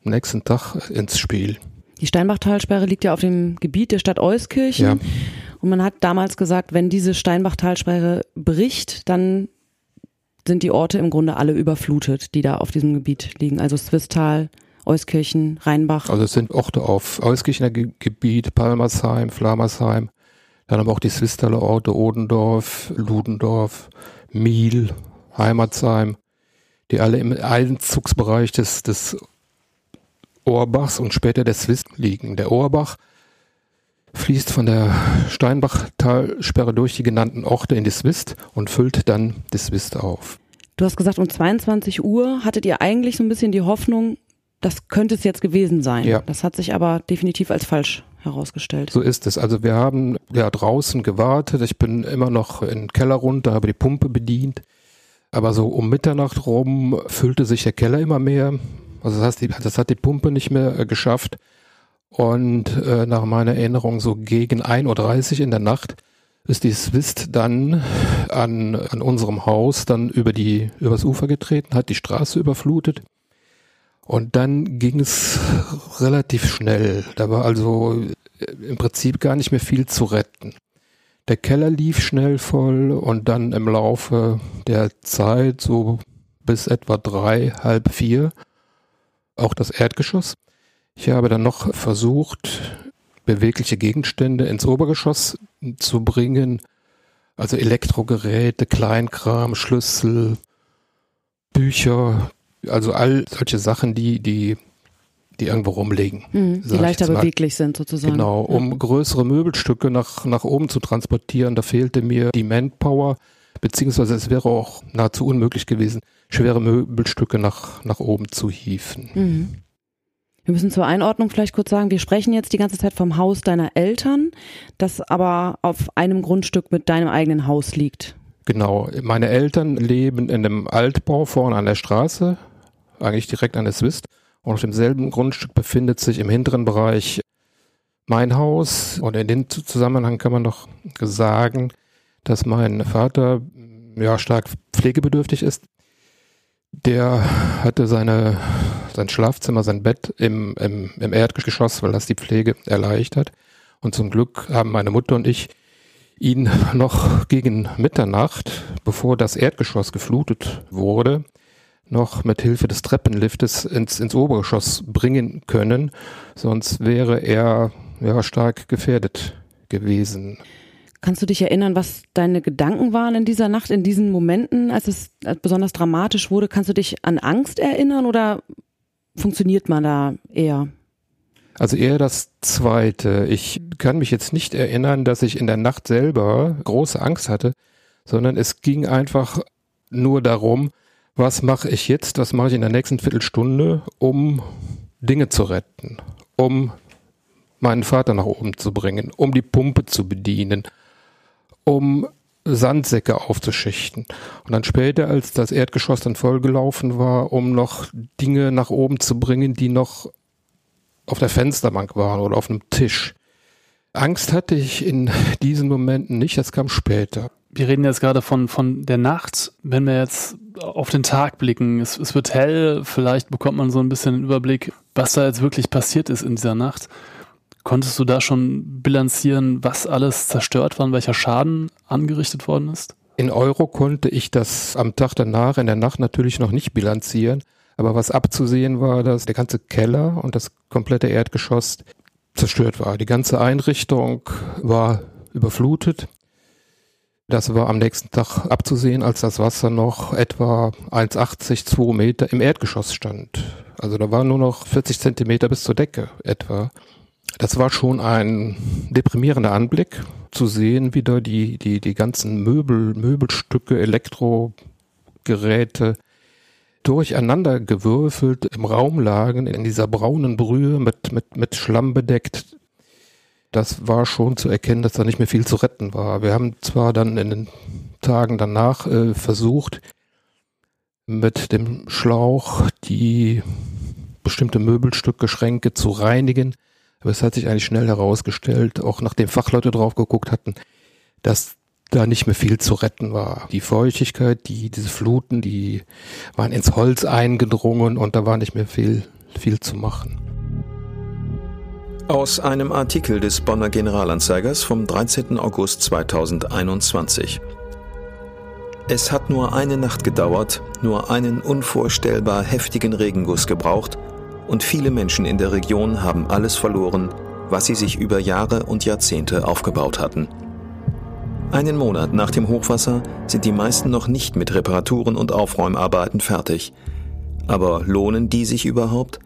nächsten Tag ins Spiel. Die Steinbachtalsperre liegt ja auf dem Gebiet der Stadt Euskirchen. Ja. Und man hat damals gesagt, wenn diese Steinbachtalsperre bricht, dann sind die Orte im Grunde alle überflutet, die da auf diesem Gebiet liegen. Also Swistal, Euskirchen, Rheinbach. Also es sind Orte auf Euskirchener Ge Gebiet, Palmersheim, Flamersheim, dann aber auch die Swistaler Orte Odendorf, Ludendorf, Miel, Heimatsheim, die alle im Einzugsbereich des, des Ohrbachs und später der Swist liegen. Der Ohrbach fließt von der Steinbachtalsperre durch die genannten Orte in die Swist und füllt dann die Swist auf. Du hast gesagt, um 22 Uhr hattet ihr eigentlich so ein bisschen die Hoffnung, das könnte es jetzt gewesen sein. Ja. Das hat sich aber definitiv als falsch herausgestellt. So ist es. Also wir haben ja draußen gewartet. Ich bin immer noch in den Keller runter, habe die Pumpe bedient. Aber so um Mitternacht rum füllte sich der Keller immer mehr. Also das, heißt, das hat die Pumpe nicht mehr äh, geschafft. Und äh, nach meiner Erinnerung so gegen 1.30 Uhr in der Nacht ist die Swist dann an, an unserem Haus dann über die, übers Ufer getreten, hat die Straße überflutet. Und dann ging es relativ schnell. Da war also im Prinzip gar nicht mehr viel zu retten. Der Keller lief schnell voll und dann im Laufe der Zeit, so bis etwa drei, halb vier, auch das Erdgeschoss. Ich habe dann noch versucht, bewegliche Gegenstände ins Obergeschoss zu bringen, also Elektrogeräte, Kleinkram, Schlüssel, Bücher, also all solche Sachen, die, die, die irgendwo rumliegen. Mhm, die leichter beweglich sind sozusagen. Genau, um ja. größere Möbelstücke nach, nach oben zu transportieren, da fehlte mir die Manpower, beziehungsweise es wäre auch nahezu unmöglich gewesen, schwere Möbelstücke nach, nach oben zu hieven. Mhm. Wir müssen zur Einordnung vielleicht kurz sagen, wir sprechen jetzt die ganze Zeit vom Haus deiner Eltern, das aber auf einem Grundstück mit deinem eigenen Haus liegt. Genau, meine Eltern leben in einem Altbau vorne an der Straße, eigentlich direkt an der Swist. Und auf demselben Grundstück befindet sich im hinteren Bereich mein Haus. Und in dem Zusammenhang kann man noch sagen, dass mein Vater ja stark pflegebedürftig ist. Der hatte seine sein Schlafzimmer, sein Bett im, im, im Erdgeschoss, weil das die Pflege erleichtert. Und zum Glück haben meine Mutter und ich ihn (laughs) noch gegen Mitternacht, bevor das Erdgeschoss geflutet wurde, noch mit Hilfe des Treppenliftes ins, ins Obergeschoss bringen können. Sonst wäre er ja stark gefährdet gewesen. Kannst du dich erinnern, was deine Gedanken waren in dieser Nacht, in diesen Momenten, als es besonders dramatisch wurde? Kannst du dich an Angst erinnern oder funktioniert man da eher? Also eher das Zweite. Ich kann mich jetzt nicht erinnern, dass ich in der Nacht selber große Angst hatte, sondern es ging einfach nur darum, was mache ich jetzt, was mache ich in der nächsten Viertelstunde, um Dinge zu retten, um meinen Vater nach oben zu bringen, um die Pumpe zu bedienen, um Sandsäcke aufzuschichten. Und dann später, als das Erdgeschoss dann vollgelaufen war, um noch Dinge nach oben zu bringen, die noch auf der Fensterbank waren oder auf einem Tisch. Angst hatte ich in diesen Momenten nicht, das kam später. Wir reden jetzt gerade von, von der Nacht. Wenn wir jetzt auf den Tag blicken, es, es wird hell, vielleicht bekommt man so ein bisschen einen Überblick, was da jetzt wirklich passiert ist in dieser Nacht. Konntest du da schon bilanzieren, was alles zerstört war und welcher Schaden angerichtet worden ist? In Euro konnte ich das am Tag danach, in der Nacht natürlich noch nicht bilanzieren. Aber was abzusehen war, dass der ganze Keller und das komplette Erdgeschoss zerstört war. Die ganze Einrichtung war überflutet. Das war am nächsten Tag abzusehen, als das Wasser noch etwa 1,80, 2 Meter im Erdgeschoss stand. Also da war nur noch 40 Zentimeter bis zur Decke etwa. Das war schon ein deprimierender Anblick, zu sehen, wie da die, die, die ganzen Möbel, Möbelstücke, Elektrogeräte durcheinander gewürfelt im Raum lagen, in dieser braunen Brühe mit, mit, mit Schlamm bedeckt. Das war schon zu erkennen, dass da nicht mehr viel zu retten war. Wir haben zwar dann in den Tagen danach äh, versucht, mit dem Schlauch die bestimmte Möbelstücke, Schränke zu reinigen, aber es hat sich eigentlich schnell herausgestellt, auch nachdem Fachleute drauf geguckt hatten, dass da nicht mehr viel zu retten war. Die Feuchtigkeit, die, diese Fluten, die waren ins Holz eingedrungen und da war nicht mehr viel, viel zu machen. Aus einem Artikel des Bonner Generalanzeigers vom 13. August 2021. Es hat nur eine Nacht gedauert, nur einen unvorstellbar heftigen Regenguss gebraucht, und viele Menschen in der Region haben alles verloren, was sie sich über Jahre und Jahrzehnte aufgebaut hatten. Einen Monat nach dem Hochwasser sind die meisten noch nicht mit Reparaturen und Aufräumarbeiten fertig. Aber lohnen die sich überhaupt?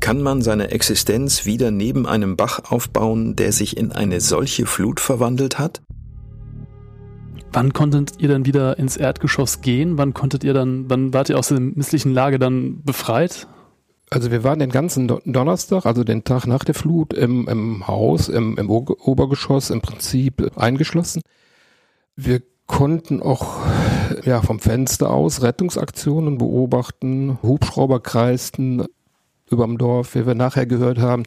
Kann man seine Existenz wieder neben einem Bach aufbauen, der sich in eine solche Flut verwandelt hat? Wann konntet ihr dann wieder ins Erdgeschoss gehen? Wann konntet ihr dann, wann wart ihr aus der misslichen Lage dann befreit? Also wir waren den ganzen Donnerstag, also den Tag nach der Flut, im, im Haus, im, im Obergeschoss im Prinzip eingeschlossen. Wir konnten auch ja, vom Fenster aus Rettungsaktionen beobachten, Hubschrauber kreisten überm Dorf, wie wir nachher gehört haben,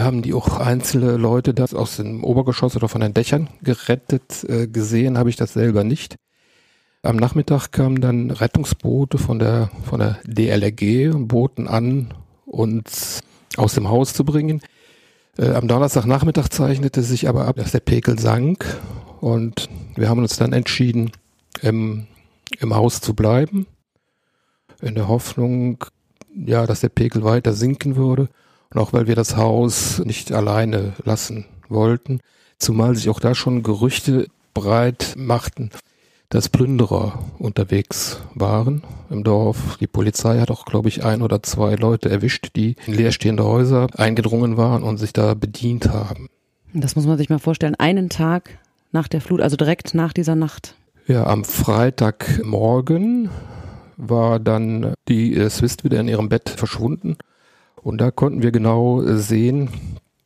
haben die auch einzelne Leute das aus dem Obergeschoss oder von den Dächern gerettet. Äh, gesehen habe ich das selber nicht. Am Nachmittag kamen dann Rettungsboote von der, von der DLRG, boten an, uns aus dem Haus zu bringen. Äh, am Donnerstagnachmittag zeichnete sich aber ab, dass der Pekel sank und wir haben uns dann entschieden, im, im Haus zu bleiben, in der Hoffnung, ja, dass der Pegel weiter sinken würde und auch weil wir das Haus nicht alleine lassen wollten, zumal sich auch da schon Gerüchte breit machten, dass Plünderer unterwegs waren im Dorf. Die Polizei hat auch, glaube ich, ein oder zwei Leute erwischt, die in leerstehende Häuser eingedrungen waren und sich da bedient haben. Das muss man sich mal vorstellen. Einen Tag nach der Flut, also direkt nach dieser Nacht. Ja, am Freitagmorgen war dann die äh, Swiss wieder in ihrem Bett verschwunden. Und da konnten wir genau äh, sehen,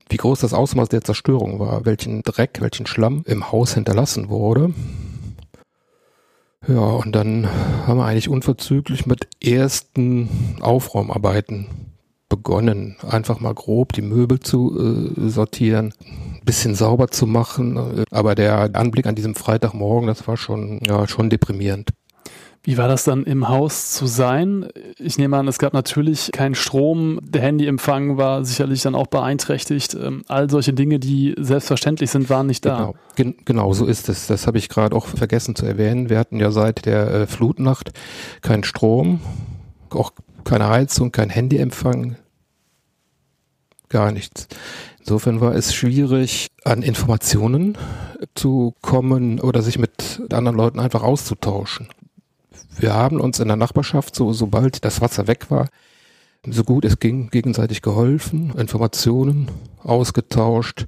wie groß das Ausmaß der Zerstörung war, welchen Dreck, welchen Schlamm im Haus hinterlassen wurde. Ja, und dann haben wir eigentlich unverzüglich mit ersten Aufräumarbeiten begonnen, einfach mal grob die Möbel zu äh, sortieren, bisschen sauber zu machen. Aber der Anblick an diesem Freitagmorgen, das war schon, ja, schon deprimierend. Wie war das dann im Haus zu sein? Ich nehme an, es gab natürlich keinen Strom, der Handyempfang war sicherlich dann auch beeinträchtigt. Ähm, all solche Dinge, die selbstverständlich sind, waren nicht da. Genau, Gen genau so ist es. Das habe ich gerade auch vergessen zu erwähnen. Wir hatten ja seit der äh, Flutnacht keinen Strom, auch keine Heizung, kein Handyempfang, gar nichts. Insofern war es schwierig, an Informationen zu kommen oder sich mit anderen Leuten einfach auszutauschen wir haben uns in der Nachbarschaft, so, sobald das Wasser weg war, so gut es ging, gegenseitig geholfen, Informationen ausgetauscht.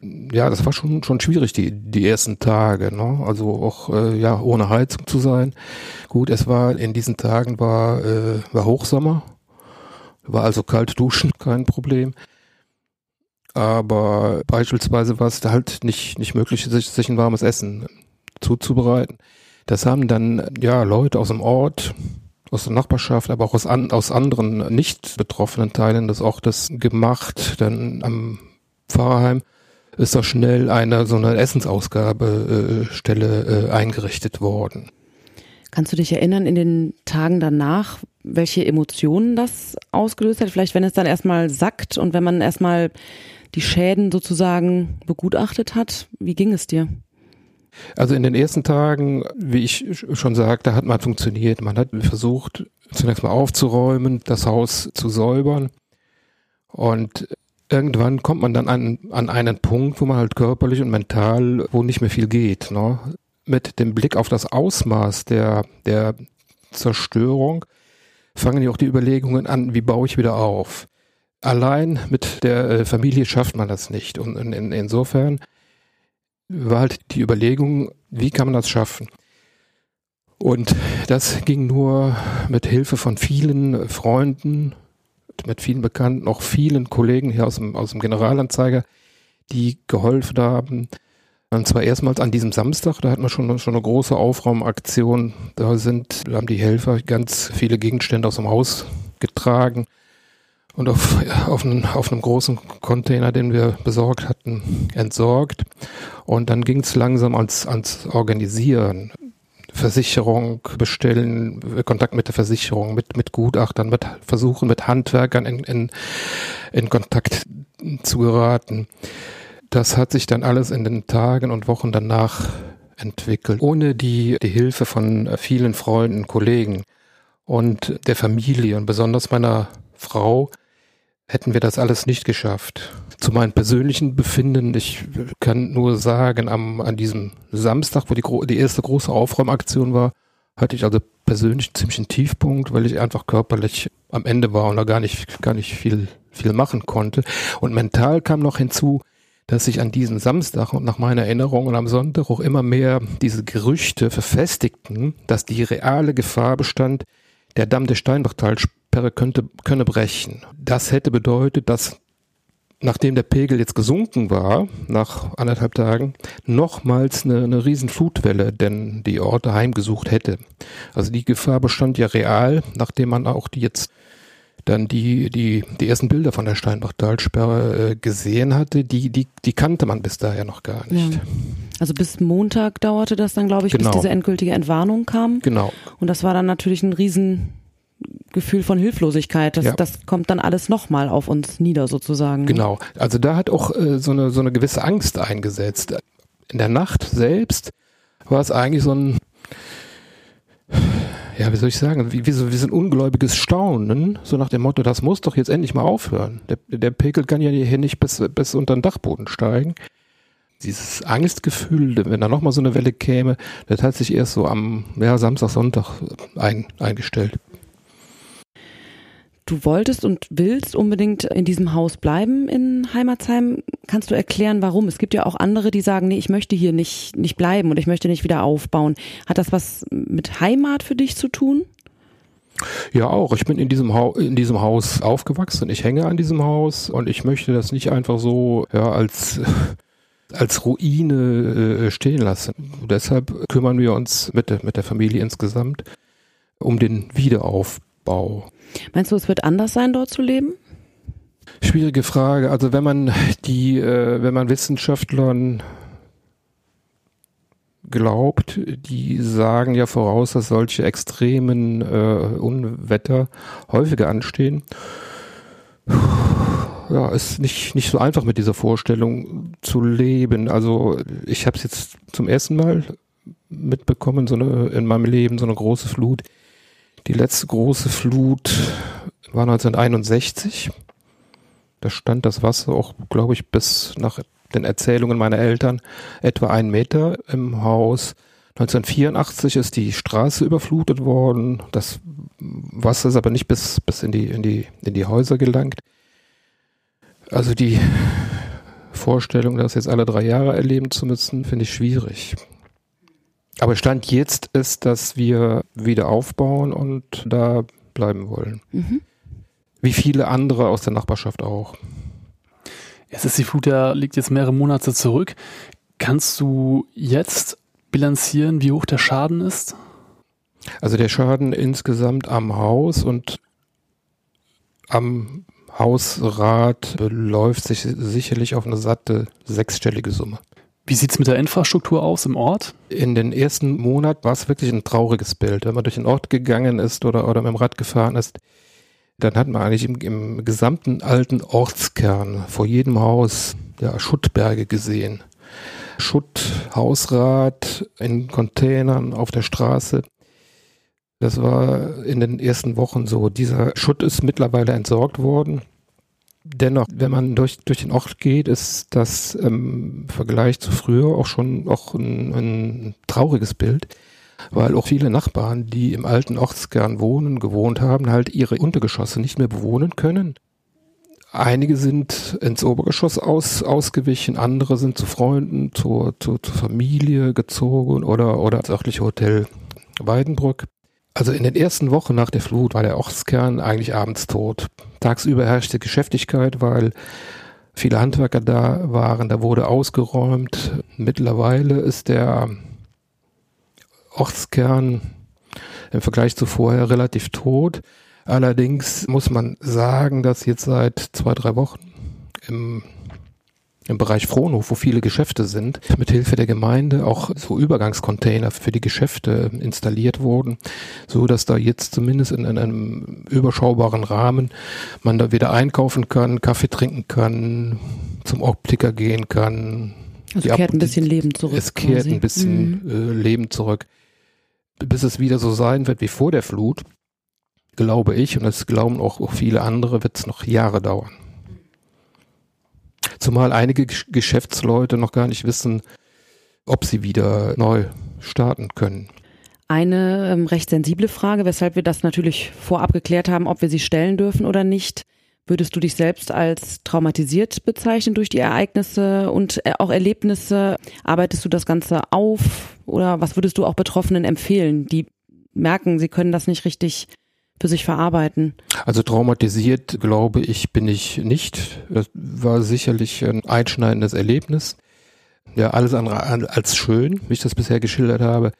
Ja, das war schon, schon schwierig, die, die ersten Tage, ne? Also auch, äh, ja, ohne Heizung zu sein. Gut, es war, in diesen Tagen war, äh, war Hochsommer. War also kalt duschen, (laughs) kein Problem. Aber beispielsweise war es halt nicht, nicht möglich, sich, sich ein warmes Essen zuzubereiten. Das haben dann ja Leute aus dem Ort, aus der Nachbarschaft, aber auch aus, an, aus anderen nicht betroffenen Teilen des Ortes gemacht. Dann am Pfarrheim ist da schnell eine so eine Essensausgabestelle äh, eingerichtet worden. Kannst du dich erinnern in den Tagen danach, welche Emotionen das ausgelöst hat? Vielleicht, wenn es dann erstmal sackt und wenn man erstmal die Schäden sozusagen begutachtet hat. Wie ging es dir? Also in den ersten Tagen, wie ich schon sagte, hat man funktioniert. Man hat versucht, zunächst mal aufzuräumen, das Haus zu säubern. Und irgendwann kommt man dann an, an einen Punkt, wo man halt körperlich und mental, wo nicht mehr viel geht. Ne? Mit dem Blick auf das Ausmaß der, der Zerstörung fangen ja auch die Überlegungen an, wie baue ich wieder auf. Allein mit der äh, Familie schafft man das nicht. Und in, in, insofern war halt die Überlegung, wie kann man das schaffen? Und das ging nur mit Hilfe von vielen Freunden, mit vielen Bekannten, auch vielen Kollegen hier aus dem, aus dem Generalanzeiger, die geholfen haben. Und zwar erstmals an diesem Samstag, da hatten wir schon, schon eine große Aufraumaktion. Da sind, haben die Helfer ganz viele Gegenstände aus dem Haus getragen und auf, auf, einen, auf einem großen Container, den wir besorgt hatten, entsorgt. Und dann ging es langsam ans, ans Organisieren. Versicherung bestellen, Kontakt mit der Versicherung, mit, mit Gutachtern, mit versuchen, mit Handwerkern in, in, in Kontakt zu geraten. Das hat sich dann alles in den Tagen und Wochen danach entwickelt, ohne die, die Hilfe von vielen Freunden, Kollegen und der Familie und besonders meiner Frau hätten wir das alles nicht geschafft. Zu meinem persönlichen Befinden, ich kann nur sagen, am, an diesem Samstag, wo die, die erste große Aufräumaktion war, hatte ich also persönlich ziemlich einen Tiefpunkt, weil ich einfach körperlich am Ende war und da gar nicht, gar nicht viel, viel machen konnte. Und mental kam noch hinzu, dass sich an diesem Samstag und nach meiner Erinnerung und am Sonntag auch immer mehr diese Gerüchte verfestigten, dass die reale Gefahr bestand, der Damm der Steinbachtalsperre könnte, könne brechen. Das hätte bedeutet, dass nachdem der Pegel jetzt gesunken war, nach anderthalb Tagen, nochmals eine, eine riesen Flutwelle denn die Orte heimgesucht hätte. Also die Gefahr bestand ja real, nachdem man auch die jetzt dann die, die, die ersten Bilder von der Steinbach-Talsperre äh, gesehen hatte, die, die, die kannte man bis daher noch gar nicht. Ja. Also bis Montag dauerte das dann, glaube ich, genau. bis diese endgültige Entwarnung kam. Genau. Und das war dann natürlich ein riesen Gefühl von Hilflosigkeit. Das, ja. das kommt dann alles nochmal auf uns nieder sozusagen. Ne? Genau. Also da hat auch äh, so, eine, so eine gewisse Angst eingesetzt. In der Nacht selbst war es eigentlich so ein, ja, wie soll ich sagen, wie, wie, so, wie so ein ungläubiges Staunen, so nach dem Motto, das muss doch jetzt endlich mal aufhören. Der, der Pegel kann ja hier nicht bis, bis unter den Dachboden steigen. Dieses Angstgefühl, wenn da nochmal so eine Welle käme, das hat sich erst so am ja, Samstag, Sonntag ein, eingestellt du wolltest und willst unbedingt in diesem Haus bleiben in Heimatsheim. Kannst du erklären, warum? Es gibt ja auch andere, die sagen, nee, ich möchte hier nicht, nicht bleiben und ich möchte nicht wieder aufbauen. Hat das was mit Heimat für dich zu tun? Ja, auch. Ich bin in diesem, ha in diesem Haus aufgewachsen. Ich hänge an diesem Haus und ich möchte das nicht einfach so ja, als, (laughs) als Ruine äh, stehen lassen. deshalb kümmern wir uns mit mit der Familie insgesamt um den Wiederaufbau. Meinst du, es wird anders sein, dort zu leben? Schwierige Frage. Also wenn man die, äh, wenn man Wissenschaftlern glaubt, die sagen ja voraus, dass solche extremen äh, Unwetter häufiger anstehen. Ja, ist nicht, nicht so einfach mit dieser Vorstellung zu leben. Also ich habe es jetzt zum ersten Mal mitbekommen, so eine in meinem Leben so eine große Flut. Die letzte große Flut war 1961. Da stand das Wasser auch, glaube ich, bis nach den Erzählungen meiner Eltern etwa einen Meter im Haus. 1984 ist die Straße überflutet worden. Das Wasser ist aber nicht bis, bis in, die, in, die, in die Häuser gelangt. Also die Vorstellung, das jetzt alle drei Jahre erleben zu müssen, finde ich schwierig. Aber Stand jetzt ist, dass wir wieder aufbauen und da bleiben wollen. Mhm. Wie viele andere aus der Nachbarschaft auch. Es ist die Flut, der liegt jetzt mehrere Monate zurück. Kannst du jetzt bilanzieren, wie hoch der Schaden ist? Also der Schaden insgesamt am Haus und am Hausrat beläuft sich sicherlich auf eine satte sechsstellige Summe. Wie sieht es mit der Infrastruktur aus im Ort? In den ersten Monaten war es wirklich ein trauriges Bild. Wenn man durch den Ort gegangen ist oder, oder mit dem Rad gefahren ist, dann hat man eigentlich im, im gesamten alten Ortskern vor jedem Haus ja, Schuttberge gesehen. Schutt, Hausrat in Containern auf der Straße. Das war in den ersten Wochen so. Dieser Schutt ist mittlerweile entsorgt worden. Dennoch, wenn man durch, durch den Ort geht, ist das im Vergleich zu früher auch schon auch ein, ein trauriges Bild, weil auch viele Nachbarn, die im alten Ortskern wohnen, gewohnt haben, halt ihre Untergeschosse nicht mehr bewohnen können. Einige sind ins Obergeschoss aus, ausgewichen, andere sind zu Freunden, zur, zur, zur Familie gezogen oder, oder ins örtliche Hotel Weidenbrück. Also in den ersten Wochen nach der Flut war der Ortskern eigentlich abends tot. Tagsüber herrschte Geschäftigkeit, weil viele Handwerker da waren, da wurde ausgeräumt. Mittlerweile ist der Ortskern im Vergleich zu vorher relativ tot. Allerdings muss man sagen, dass jetzt seit zwei, drei Wochen im im Bereich Frohnhof, wo viele Geschäfte sind, mit Hilfe der Gemeinde auch so Übergangscontainer für die Geschäfte installiert wurden, so dass da jetzt zumindest in, in einem überschaubaren Rahmen man da wieder einkaufen kann, Kaffee trinken kann, zum Optiker gehen kann. Also es kehrt ein bisschen Leben zurück. Es kehrt quasi. ein bisschen mhm. äh, Leben zurück. Bis es wieder so sein wird wie vor der Flut, glaube ich, und das glauben auch viele andere, wird es noch Jahre dauern. Zumal einige Geschäftsleute noch gar nicht wissen, ob sie wieder neu starten können. Eine ähm, recht sensible Frage, weshalb wir das natürlich vorab geklärt haben, ob wir sie stellen dürfen oder nicht. Würdest du dich selbst als traumatisiert bezeichnen durch die Ereignisse und äh, auch Erlebnisse? Arbeitest du das Ganze auf oder was würdest du auch Betroffenen empfehlen, die merken, sie können das nicht richtig für sich verarbeiten? Also traumatisiert, glaube ich, bin ich nicht. Das war sicherlich ein einschneidendes Erlebnis. Ja, alles andere als schön, wie ich das bisher geschildert habe.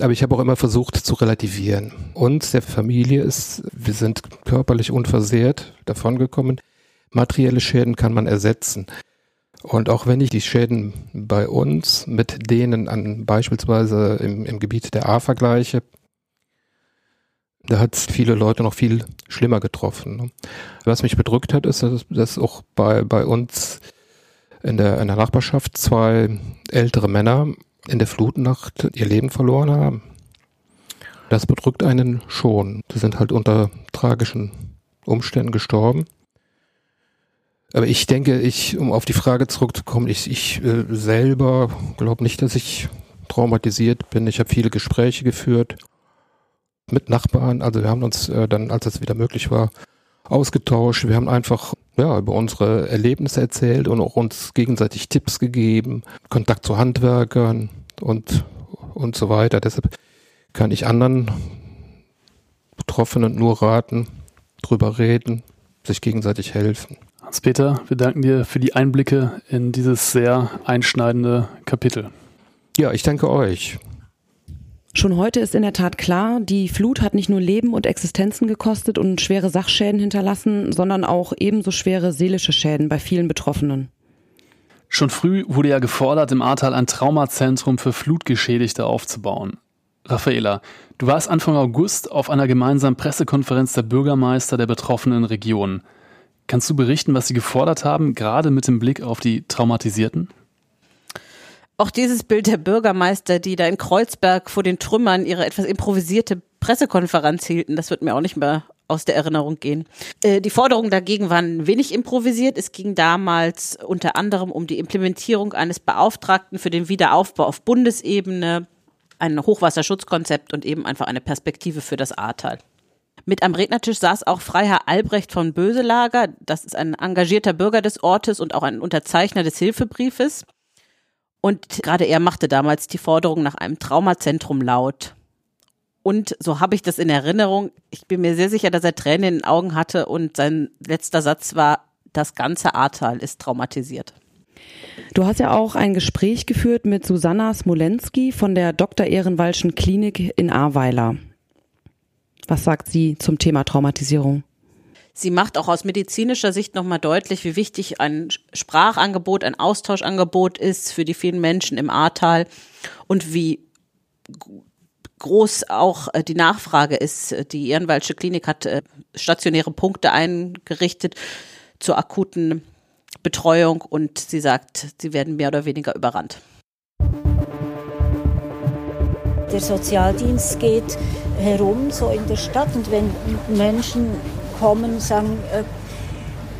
Aber ich habe auch immer versucht zu relativieren. Uns, der Familie, ist, wir sind körperlich unversehrt davongekommen. Materielle Schäden kann man ersetzen. Und auch wenn ich die Schäden bei uns mit denen an beispielsweise im, im Gebiet der A vergleiche, da hat es viele Leute noch viel schlimmer getroffen. Ne? Was mich bedrückt hat, ist, dass, dass auch bei, bei uns in der, in der Nachbarschaft zwei ältere Männer in der Flutnacht ihr Leben verloren haben. Das bedrückt einen schon. Sie sind halt unter tragischen Umständen gestorben. Aber ich denke, ich, um auf die Frage zurückzukommen, ich, ich äh, selber glaube nicht, dass ich traumatisiert bin. Ich habe viele Gespräche geführt mit Nachbarn. Also wir haben uns äh, dann, als es wieder möglich war, ausgetauscht. Wir haben einfach ja, über unsere Erlebnisse erzählt und auch uns gegenseitig Tipps gegeben, Kontakt zu Handwerkern und, und so weiter. Deshalb kann ich anderen Betroffenen nur raten, drüber reden, sich gegenseitig helfen. Hans-Peter, wir danken dir für die Einblicke in dieses sehr einschneidende Kapitel. Ja, ich danke euch. Schon heute ist in der Tat klar, die Flut hat nicht nur Leben und Existenzen gekostet und schwere Sachschäden hinterlassen, sondern auch ebenso schwere seelische Schäden bei vielen Betroffenen. Schon früh wurde ja gefordert, im Ahrtal ein Traumazentrum für Flutgeschädigte aufzubauen. Raffaela, du warst Anfang August auf einer gemeinsamen Pressekonferenz der Bürgermeister der betroffenen Regionen. Kannst du berichten, was sie gefordert haben, gerade mit dem Blick auf die Traumatisierten? Auch dieses Bild der Bürgermeister, die da in Kreuzberg vor den Trümmern ihre etwas improvisierte Pressekonferenz hielten, das wird mir auch nicht mehr aus der Erinnerung gehen. Äh, die Forderungen dagegen waren wenig improvisiert. Es ging damals unter anderem um die Implementierung eines Beauftragten für den Wiederaufbau auf Bundesebene, ein Hochwasserschutzkonzept und eben einfach eine Perspektive für das Ahrtal. Mit am Rednertisch saß auch Freiherr Albrecht von Böselager. Das ist ein engagierter Bürger des Ortes und auch ein Unterzeichner des Hilfebriefes. Und gerade er machte damals die Forderung nach einem Traumazentrum laut. Und so habe ich das in Erinnerung. Ich bin mir sehr sicher, dass er Tränen in den Augen hatte und sein letzter Satz war, das ganze Ahrtal ist traumatisiert. Du hast ja auch ein Gespräch geführt mit Susanna Smolenski von der Dr. Ehrenwalschen Klinik in Ahrweiler. Was sagt sie zum Thema Traumatisierung? Sie macht auch aus medizinischer Sicht nochmal deutlich, wie wichtig ein Sprachangebot, ein Austauschangebot ist für die vielen Menschen im Ahrtal und wie groß auch äh, die Nachfrage ist. Die Ehrenwaldsche Klinik hat äh, stationäre Punkte eingerichtet zur akuten Betreuung und sie sagt, sie werden mehr oder weniger überrannt. Der Sozialdienst geht herum, so in der Stadt, und wenn Menschen kommen und sagen, äh,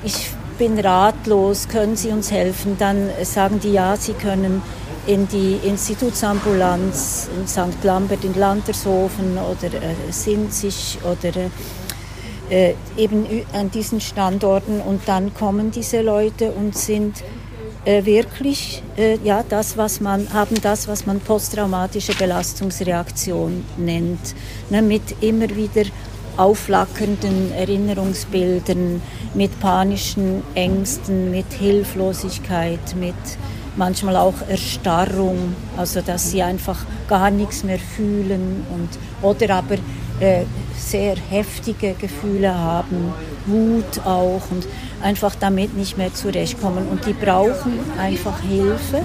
ich bin ratlos, können Sie uns helfen? Dann sagen die ja, sie können in die Institutsambulanz in St. Lambert in Landershofen oder äh, Sinzig oder äh, eben an diesen Standorten und dann kommen diese Leute und sind äh, wirklich äh, ja das was man haben das was man posttraumatische Belastungsreaktion nennt ne, mit immer wieder aufflackernden Erinnerungsbildern, mit panischen Ängsten, mit Hilflosigkeit, mit manchmal auch Erstarrung, also dass sie einfach gar nichts mehr fühlen und oder aber äh, sehr heftige Gefühle haben, Wut auch und einfach damit nicht mehr zurechtkommen und die brauchen einfach Hilfe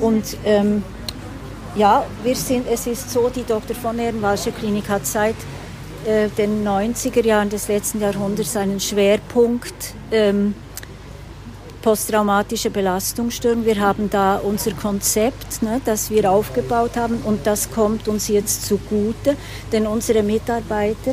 und ähm, ja, wir sind, es ist so, die Dr. von Ehrenwalsche Klinik hat seit äh, den 90er Jahren des letzten Jahrhunderts einen Schwerpunkt ähm, posttraumatische Belastungsstörung. Wir haben da unser Konzept, ne, das wir aufgebaut haben und das kommt uns jetzt zugute, denn unsere Mitarbeiter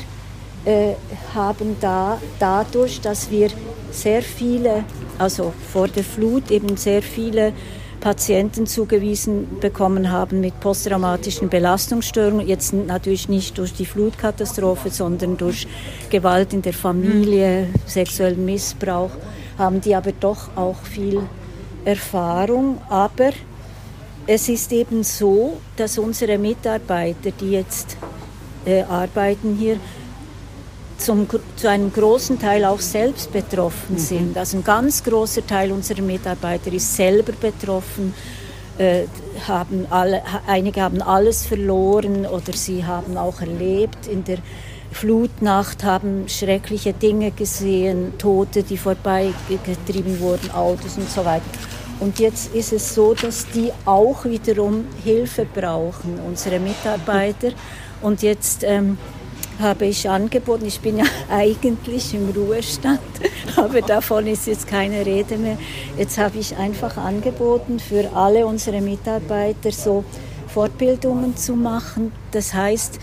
äh, haben da dadurch, dass wir sehr viele, also vor der Flut eben sehr viele Patienten zugewiesen bekommen haben mit posttraumatischen Belastungsstörungen. Jetzt natürlich nicht durch die Flutkatastrophe, sondern durch Gewalt in der Familie, sexuellen Missbrauch, haben die aber doch auch viel Erfahrung. Aber es ist eben so, dass unsere Mitarbeiter, die jetzt äh, arbeiten hier, zum, zu einem großen Teil auch selbst betroffen mhm. sind. Also ein ganz großer Teil unserer Mitarbeiter ist selber betroffen. Äh, haben alle, einige haben alles verloren oder sie haben auch erlebt in der Flutnacht, haben schreckliche Dinge gesehen, Tote, die vorbeigetrieben wurden, Autos und so weiter. Und jetzt ist es so, dass die auch wiederum Hilfe brauchen, unsere Mitarbeiter. Und jetzt ähm, habe ich angeboten, ich bin ja (laughs) eigentlich im Ruhestand, (laughs) aber davon ist jetzt keine Rede mehr. Jetzt habe ich einfach angeboten, für alle unsere Mitarbeiter so Fortbildungen zu machen. Das heißt,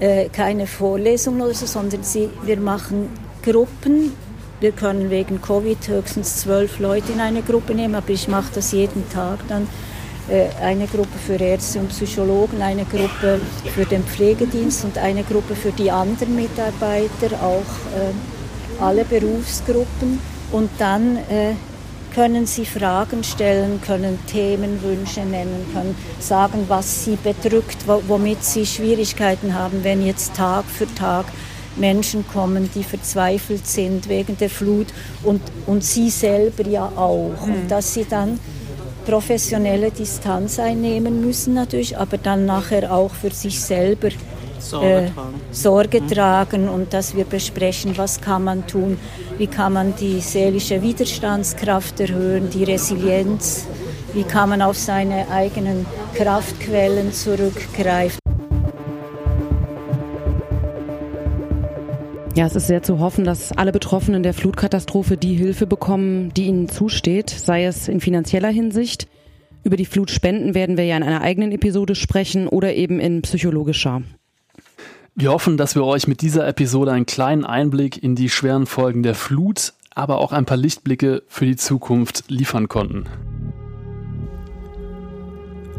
äh, keine Vorlesungen oder so, sondern sie, wir machen Gruppen. Wir können wegen Covid höchstens zwölf Leute in eine Gruppe nehmen, aber ich mache das jeden Tag dann eine Gruppe für Ärzte und Psychologen, eine Gruppe für den Pflegedienst und eine Gruppe für die anderen Mitarbeiter, auch äh, alle Berufsgruppen. Und dann äh, können Sie Fragen stellen, können Themenwünsche nennen, können sagen, was Sie bedrückt, womit Sie Schwierigkeiten haben, wenn jetzt Tag für Tag Menschen kommen, die verzweifelt sind wegen der Flut und, und Sie selber ja auch. Mhm. Und dass Sie dann professionelle Distanz einnehmen müssen natürlich, aber dann nachher auch für sich selber Sorge, äh, tragen. Sorge mhm. tragen und dass wir besprechen, was kann man tun, wie kann man die seelische Widerstandskraft erhöhen, die Resilienz, wie kann man auf seine eigenen Kraftquellen zurückgreifen. Ja, es ist sehr zu hoffen, dass alle Betroffenen der Flutkatastrophe die Hilfe bekommen, die ihnen zusteht, sei es in finanzieller Hinsicht. Über die Flutspenden werden wir ja in einer eigenen Episode sprechen oder eben in psychologischer. Wir hoffen, dass wir euch mit dieser Episode einen kleinen Einblick in die schweren Folgen der Flut, aber auch ein paar Lichtblicke für die Zukunft liefern konnten.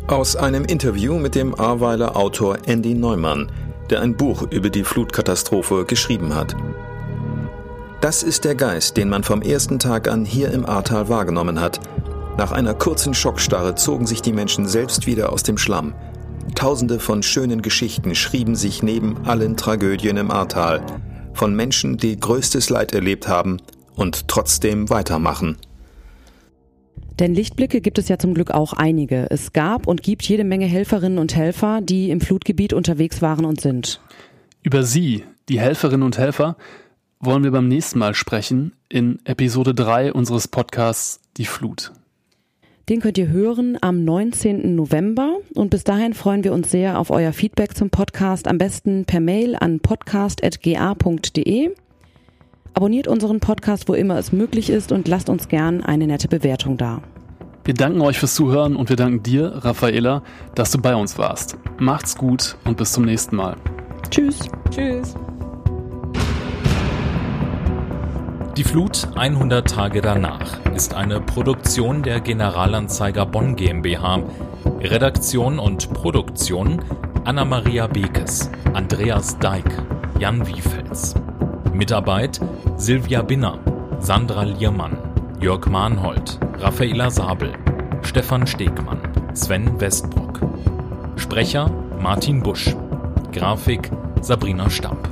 Aus einem Interview mit dem Ahrweiler Autor Andy Neumann der ein Buch über die Flutkatastrophe geschrieben hat. Das ist der Geist, den man vom ersten Tag an hier im Ahrtal wahrgenommen hat. Nach einer kurzen Schockstarre zogen sich die Menschen selbst wieder aus dem Schlamm. Tausende von schönen Geschichten schrieben sich neben allen Tragödien im Ahrtal. Von Menschen, die größtes Leid erlebt haben und trotzdem weitermachen. Denn Lichtblicke gibt es ja zum Glück auch einige. Es gab und gibt jede Menge Helferinnen und Helfer, die im Flutgebiet unterwegs waren und sind. Über sie, die Helferinnen und Helfer, wollen wir beim nächsten Mal sprechen in Episode 3 unseres Podcasts Die Flut. Den könnt ihr hören am 19. November und bis dahin freuen wir uns sehr auf euer Feedback zum Podcast, am besten per Mail an podcast.ga.de. Abonniert unseren Podcast, wo immer es möglich ist und lasst uns gern eine nette Bewertung da. Wir danken euch fürs Zuhören und wir danken dir, Raffaela, dass du bei uns warst. Macht's gut und bis zum nächsten Mal. Tschüss. Tschüss. Die Flut 100 Tage danach ist eine Produktion der Generalanzeiger Bonn GmbH. Redaktion und Produktion Anna-Maria Bekes, Andreas Deik, Jan Wiefels. Mitarbeit Silvia Binner, Sandra Liermann, Jörg Mahnhold, Raffaela Sabel, Stefan Stegmann, Sven Westbrock. Sprecher Martin Busch. Grafik Sabrina Stamp.